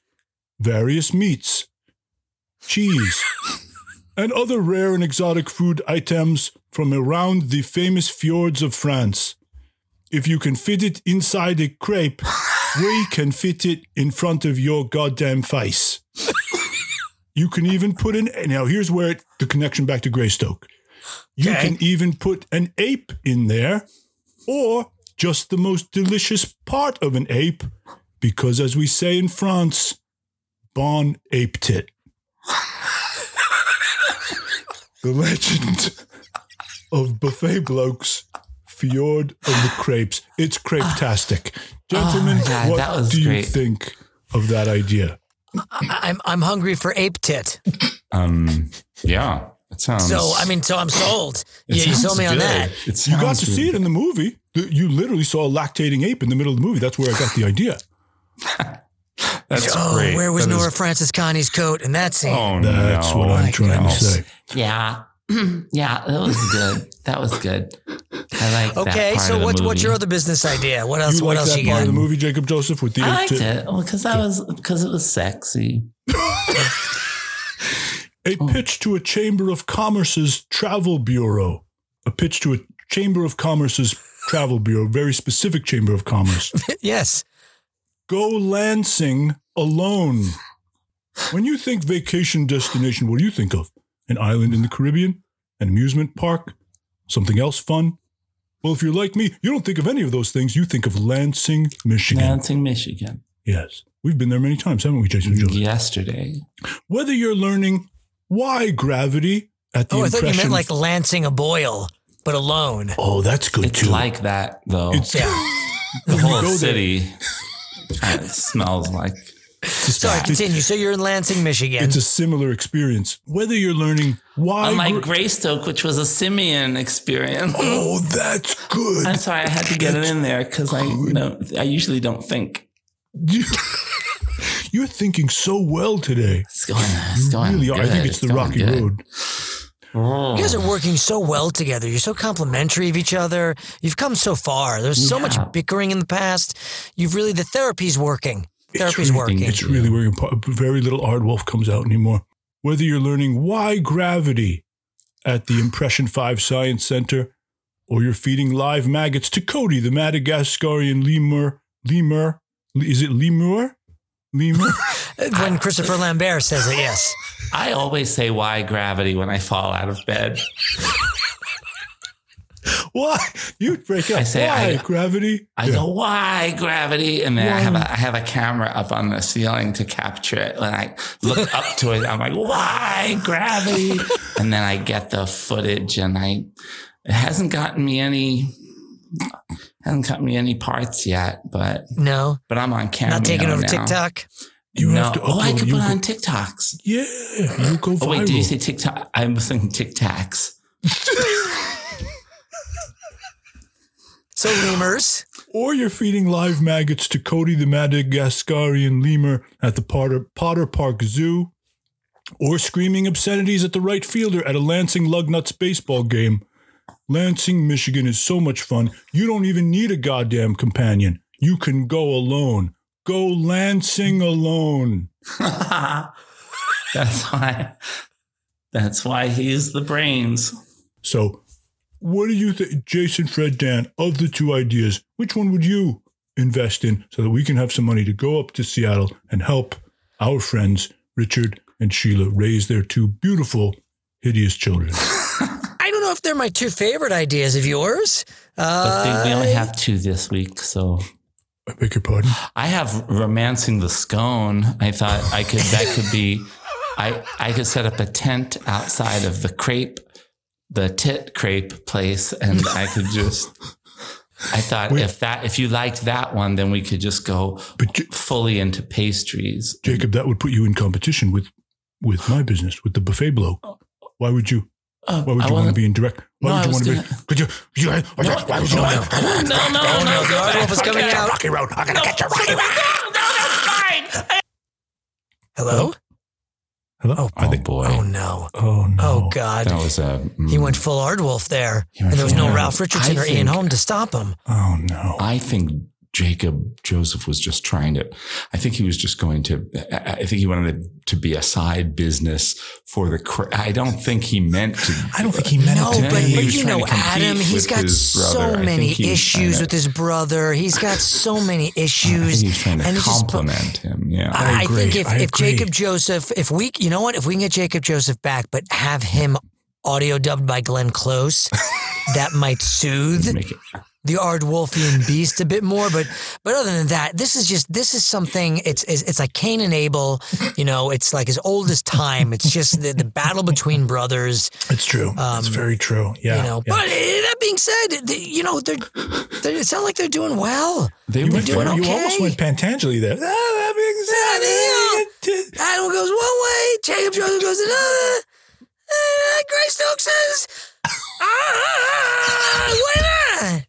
various meats, cheese, and other rare and exotic food items from around the famous fjords of France. If you can fit it inside a crepe, we can fit it in front of your goddamn face. You can even put an now here's where it, the connection back to Greystoke. You Okay. can even put an ape in there, or just the most delicious part of an ape, because as we say in France, bon ape tit. the legend of buffet blokes, fjord of the crepes. It's crepe-tastic. Oh Gentlemen, Oh God, what do you great. think of that idea? I- I'm I'm hungry for ape tit. Um, yeah, it sounds. So I mean, so I'm sold. Yeah, you sold me on that. It You got sounds to see it in the movie. You literally saw a lactating ape in the middle of the movie. That's where I got the idea. That's oh, great. where was That is- Nora Francis Connie's coat in that scene? Oh That's no! what I'm trying to say. yeah, yeah. That was good. That was good. I like that Okay, part so what's what's your other business idea? What else? You what like else that you part got? of the movie, Jacob Joseph, with the I ape liked tit? it because that was because it was sexy. A pitch to a Chamber of Commerce's travel bureau. A pitch to a Chamber of Commerce's travel bureau, very specific Chamber of Commerce. yes. Go Lansing alone. When you think vacation destination, what do you think of? An island in the Caribbean? An amusement park? Something else fun? Well, if you're like me, you don't think of any of those things. You think of Lansing, Michigan. Lansing, Michigan. Yes. We've been there many times, haven't we, Jason Yesterday. Whether you're learning why gravity at the Oh, I thought you impression meant like lancing a boil, but alone. Oh, that's good It's too. like that though. It's- Yeah. the whole go there- city kind of smells like. Sorry, continue. So you're in Lansing, Michigan. It's a similar experience. Whether you're learning why. Unlike gra- Greystoke, which was a simian experience. oh, that's good. I'm sorry, I had to get it in there because I know I usually don't think. You're thinking so well today. It's going. It's going. really are. I think it's, the rocky good. road. Oh. You guys are working so well together. You're so complimentary of each other. You've come so far. There's so Yeah. much bickering in the past. You've really the therapy's working. It's Therapy's really, working. It's really working. Very little Aardwolf comes out anymore. Whether you're learning why gravity at the Impression 5 Science Center or you're feeding live maggots to Cody, the Madagascarian lemur. Lemur? Is it lemur? Lemur? when Christopher Lambert says it, yes. I always say why gravity when I fall out of bed. why? You break up. I say why I- gravity? I Yeah. go, why gravity? And then I have a I have a camera up on the ceiling to capture it. When I look up to it, I'm like, why gravity? And then I get the footage and I it hasn't gotten me any hasn't gotten me any parts yet, but No. but I'm on camera. Not taking over now. TikTok. You no. have to oh, I could put go- on TikToks. Yeah, you go viral. Oh wait, did you say TikTok? I was thinking Tic So lemurs. Or you're feeding live maggots to Cody the Madagascarian lemur at the Potter, Potter Park Zoo, or screaming obscenities at the right fielder at a Lansing Lugnuts baseball game. Lansing, Michigan is so much fun. You don't even need a goddamn companion. You can go alone. Go Lansing alone. That's why. That's why he's the brains. So, what do you think, Jason, Fred, Dan, of the two ideas, which one would you invest in so that we can have some money to go up to Seattle and help our friends, Richard and Sheila raise their two beautiful, hideous children. I don't know if they're my two favorite ideas of yours. But Uh, they, we only have two this week, so. I beg your pardon. I have romancing the scone. I thought I could. That could be. I I could set up a tent outside of the crepe, the tit crepe place, and I could just. I thought if that if you liked that one, then we could just go fully into pastries. Jacob, that would put you in competition with with my business, with the buffet blow. Why would you? Uh, why would you want to be in direct? Why No, would you want to gonna- be? Could you? you why would you? No, no, no, the Art coming out. Rocky Road. I'm gonna get you, Rocky Road. Hello? Hello. Oh, Oh boy! Oh no. Oh no. Oh God. That was a. Mm. He went full Aardwolf there, and there was no Ralph Richardson I or Ian Holm to stop him. Oh no. I think Jacob Joseph was just trying to. I think he was just going to. I think he wanted it to be a side business for the. cra- I don't think he meant to. I don't think he meant No, it. but, to He but you know, Adam, he's got so many issues to- with his brother. He's got so many issues. think he trying to and compliment him. Yeah. I, I think if, I if. Jacob Joseph, if we, you know what, if we can get Jacob Joseph back, but have him audio dubbed by Glenn Close, that might soothe the Aardwolfian beast a bit more. But but other than that, this is just this is something. It's it's, it's like Cain and Abel. You know, it's like as old as time. It's just the, the battle between brothers. It's true. it's Um, very true. Yeah. you know, yeah. but uh, that being said, the, you know, they're, they're it sounds like they're doing well. They you, were went, doing you almost went Pentangeli there. Ah, that being said, Yeah, Adam goes one way, Jacob Joseph goes another. Uh, Grace Stokes says, ah, winner.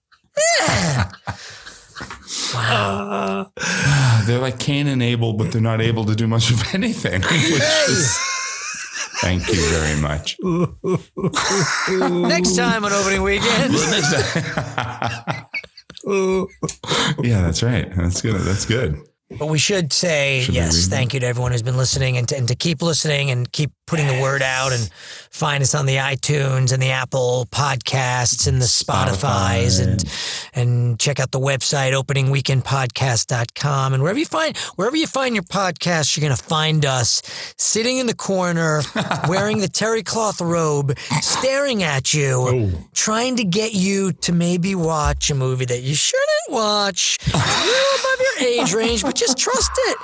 Wow. They're like Cain and Abel, but they're not able to do much of anything. which is- thank you very much. Next time on opening weekend. next time. yeah, that's right. That's good. That's good. But we should say Should yes, thank you to everyone who's been listening and to, and to keep listening and keep putting the word out and find us on the iTunes and the Apple podcasts and the Spotify's and and check out the website openingweekendpodcast.com and wherever you find wherever you find your podcast you're going to find us sitting in the corner wearing the terry cloth robe staring at you trying to get you to maybe watch a movie that you shouldn't watch. A little above your age range but just trust it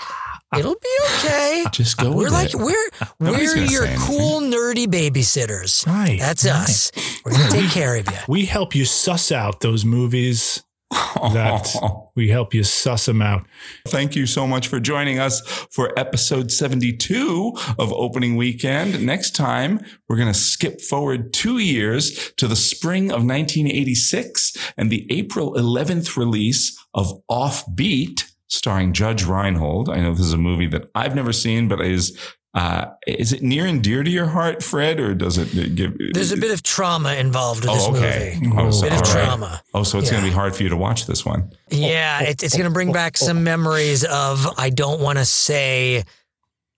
It'll be okay. Just go We're with like it. we're Nobody's we're your cool nerdy babysitters. Right, That's us. We're gonna take care of you. we help you suss out those movies. That we help you suss them out. Thank you so much for joining us for episode 72 of Opening Weekend. Next time, we're going to skip forward two years to the spring of 1986 and the April 11th release of Offbeat, starring Judge Reinhold. I know this is a movie that I've never seen, but is. Uh, is it near and dear to your heart, Fred, or does it give? There's a bit of trauma involved with this oh, okay. movie. Oh, so- bit of all right. trauma. Oh, so it's going to be hard for you to watch this one. Yeah, it, it's going to bring back some memories of I don't want to say,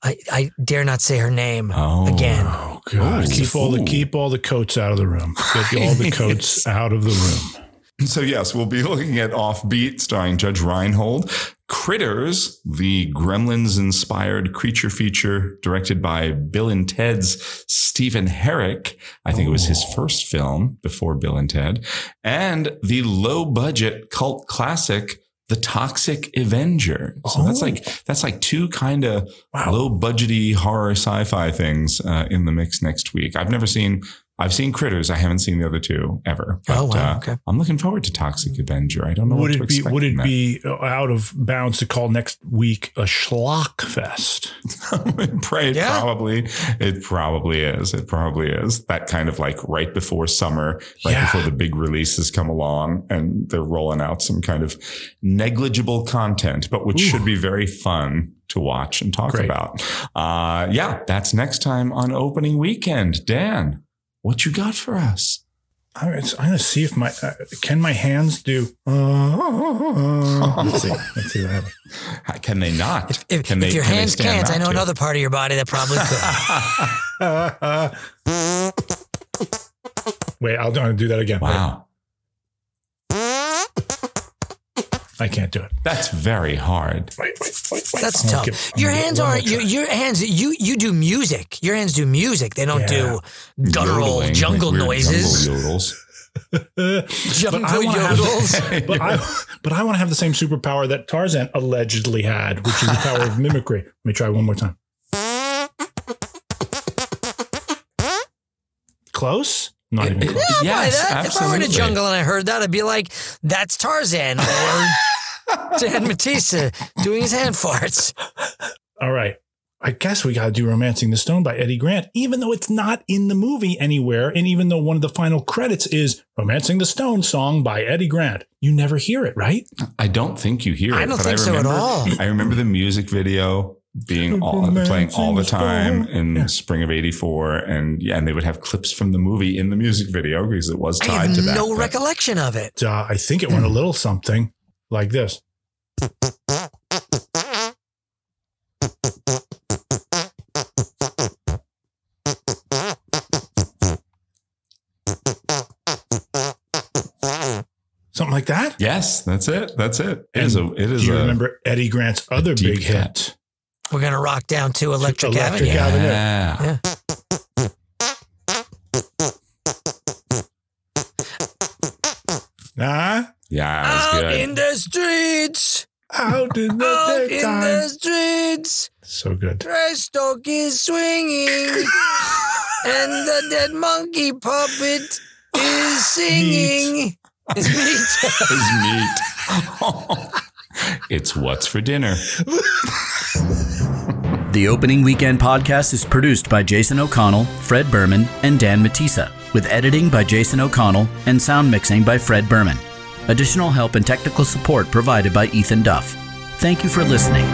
I, I dare not say her name Oh. again. Oh God! keep all the keep all the coats out of the room. Get all the coats out of the room. So yes, we'll be looking at Offbeat, starring Judge Reinhold. Critters, the Gremlins-inspired creature feature directed by Bill and Ted's Stephen Herek. I think it was his first film before Bill and Ted. And the low-budget cult classic, The Toxic Avenger. So that's like that's like two kind of low-budgety horror sci-fi things uh, in the mix next week. I've never seen. I've seen Critters. I haven't seen the other two ever. Oh, But, wow. uh, Okay. I'm looking forward to Toxic Avenger. I don't know Would what to it be would it that. be out of bounds to call next week a schlock fest? Pray, Yeah. probably. It probably is. It probably is. That kind of like right before summer, right Yeah. before the big releases come along and they're rolling out some kind of negligible content, but which should be very fun to watch and talk Great. about. Uh, yeah, that's next time on opening weekend. Dan, what you got for us? I'm gonna, I'm gonna see if my uh, can my hands do. Uh, let's see. Let's see what happens. How- Can they not? If, can if your can hands can't, I know to? another part of your body that probably could. Wait, I'll, I'll do that again. Wow. I can't do it. That's very hard. That's I'll tough. give- your I'll give hands aren't your, your hands. You you do music. Your hands do music. They don't do guttural Yodeling, jungle like noises. Jungle yodels. Jungle I wanna have- but I, but I want to have the same superpower that Tarzan allegedly had, which is the power of mimicry. Let me try one more time. Close? Not even close. Yeah, buy that. If I were in a jungle and I heard that, I'd be like, "That's Tarzan or Dan Matisse uh, doing his hand farts." All right. I guess we got to do Romancing the Stone by Eddie Grant, even though it's not in the movie anywhere. And even though one of the final credits is Romancing the Stone song by Eddie Grant. You never hear it, right? I don't think you hear it. I don't but think I so at all. I remember the music video being all, playing all the time in spring of '84, and yeah, and they would have clips from the movie in the music video because it was I tied have to that. no But- recollection of it. Uh, I think it went a little something like this. Something like that? Yes, that's it. That's it. It is a. It Do you a. remember Eddie Grant's other big cut. hit? We're gonna rock down to Electric, Electric Avenue. Avenue. Yeah. Nah? Yeah, it was Out good. in the streets, Out in the out in daytime. the streets, So good. Prestock is swinging, and the dead monkey puppet is singing. It's meat. It's meat. it's what's for dinner. The opening weekend podcast is produced by Jason O'Connell, Fred Berman, and Dan Matissa, with editing by Jason O'Connell and sound mixing by Fred Berman. Additional help and technical support provided by Ethan Duff. Thank you for listening.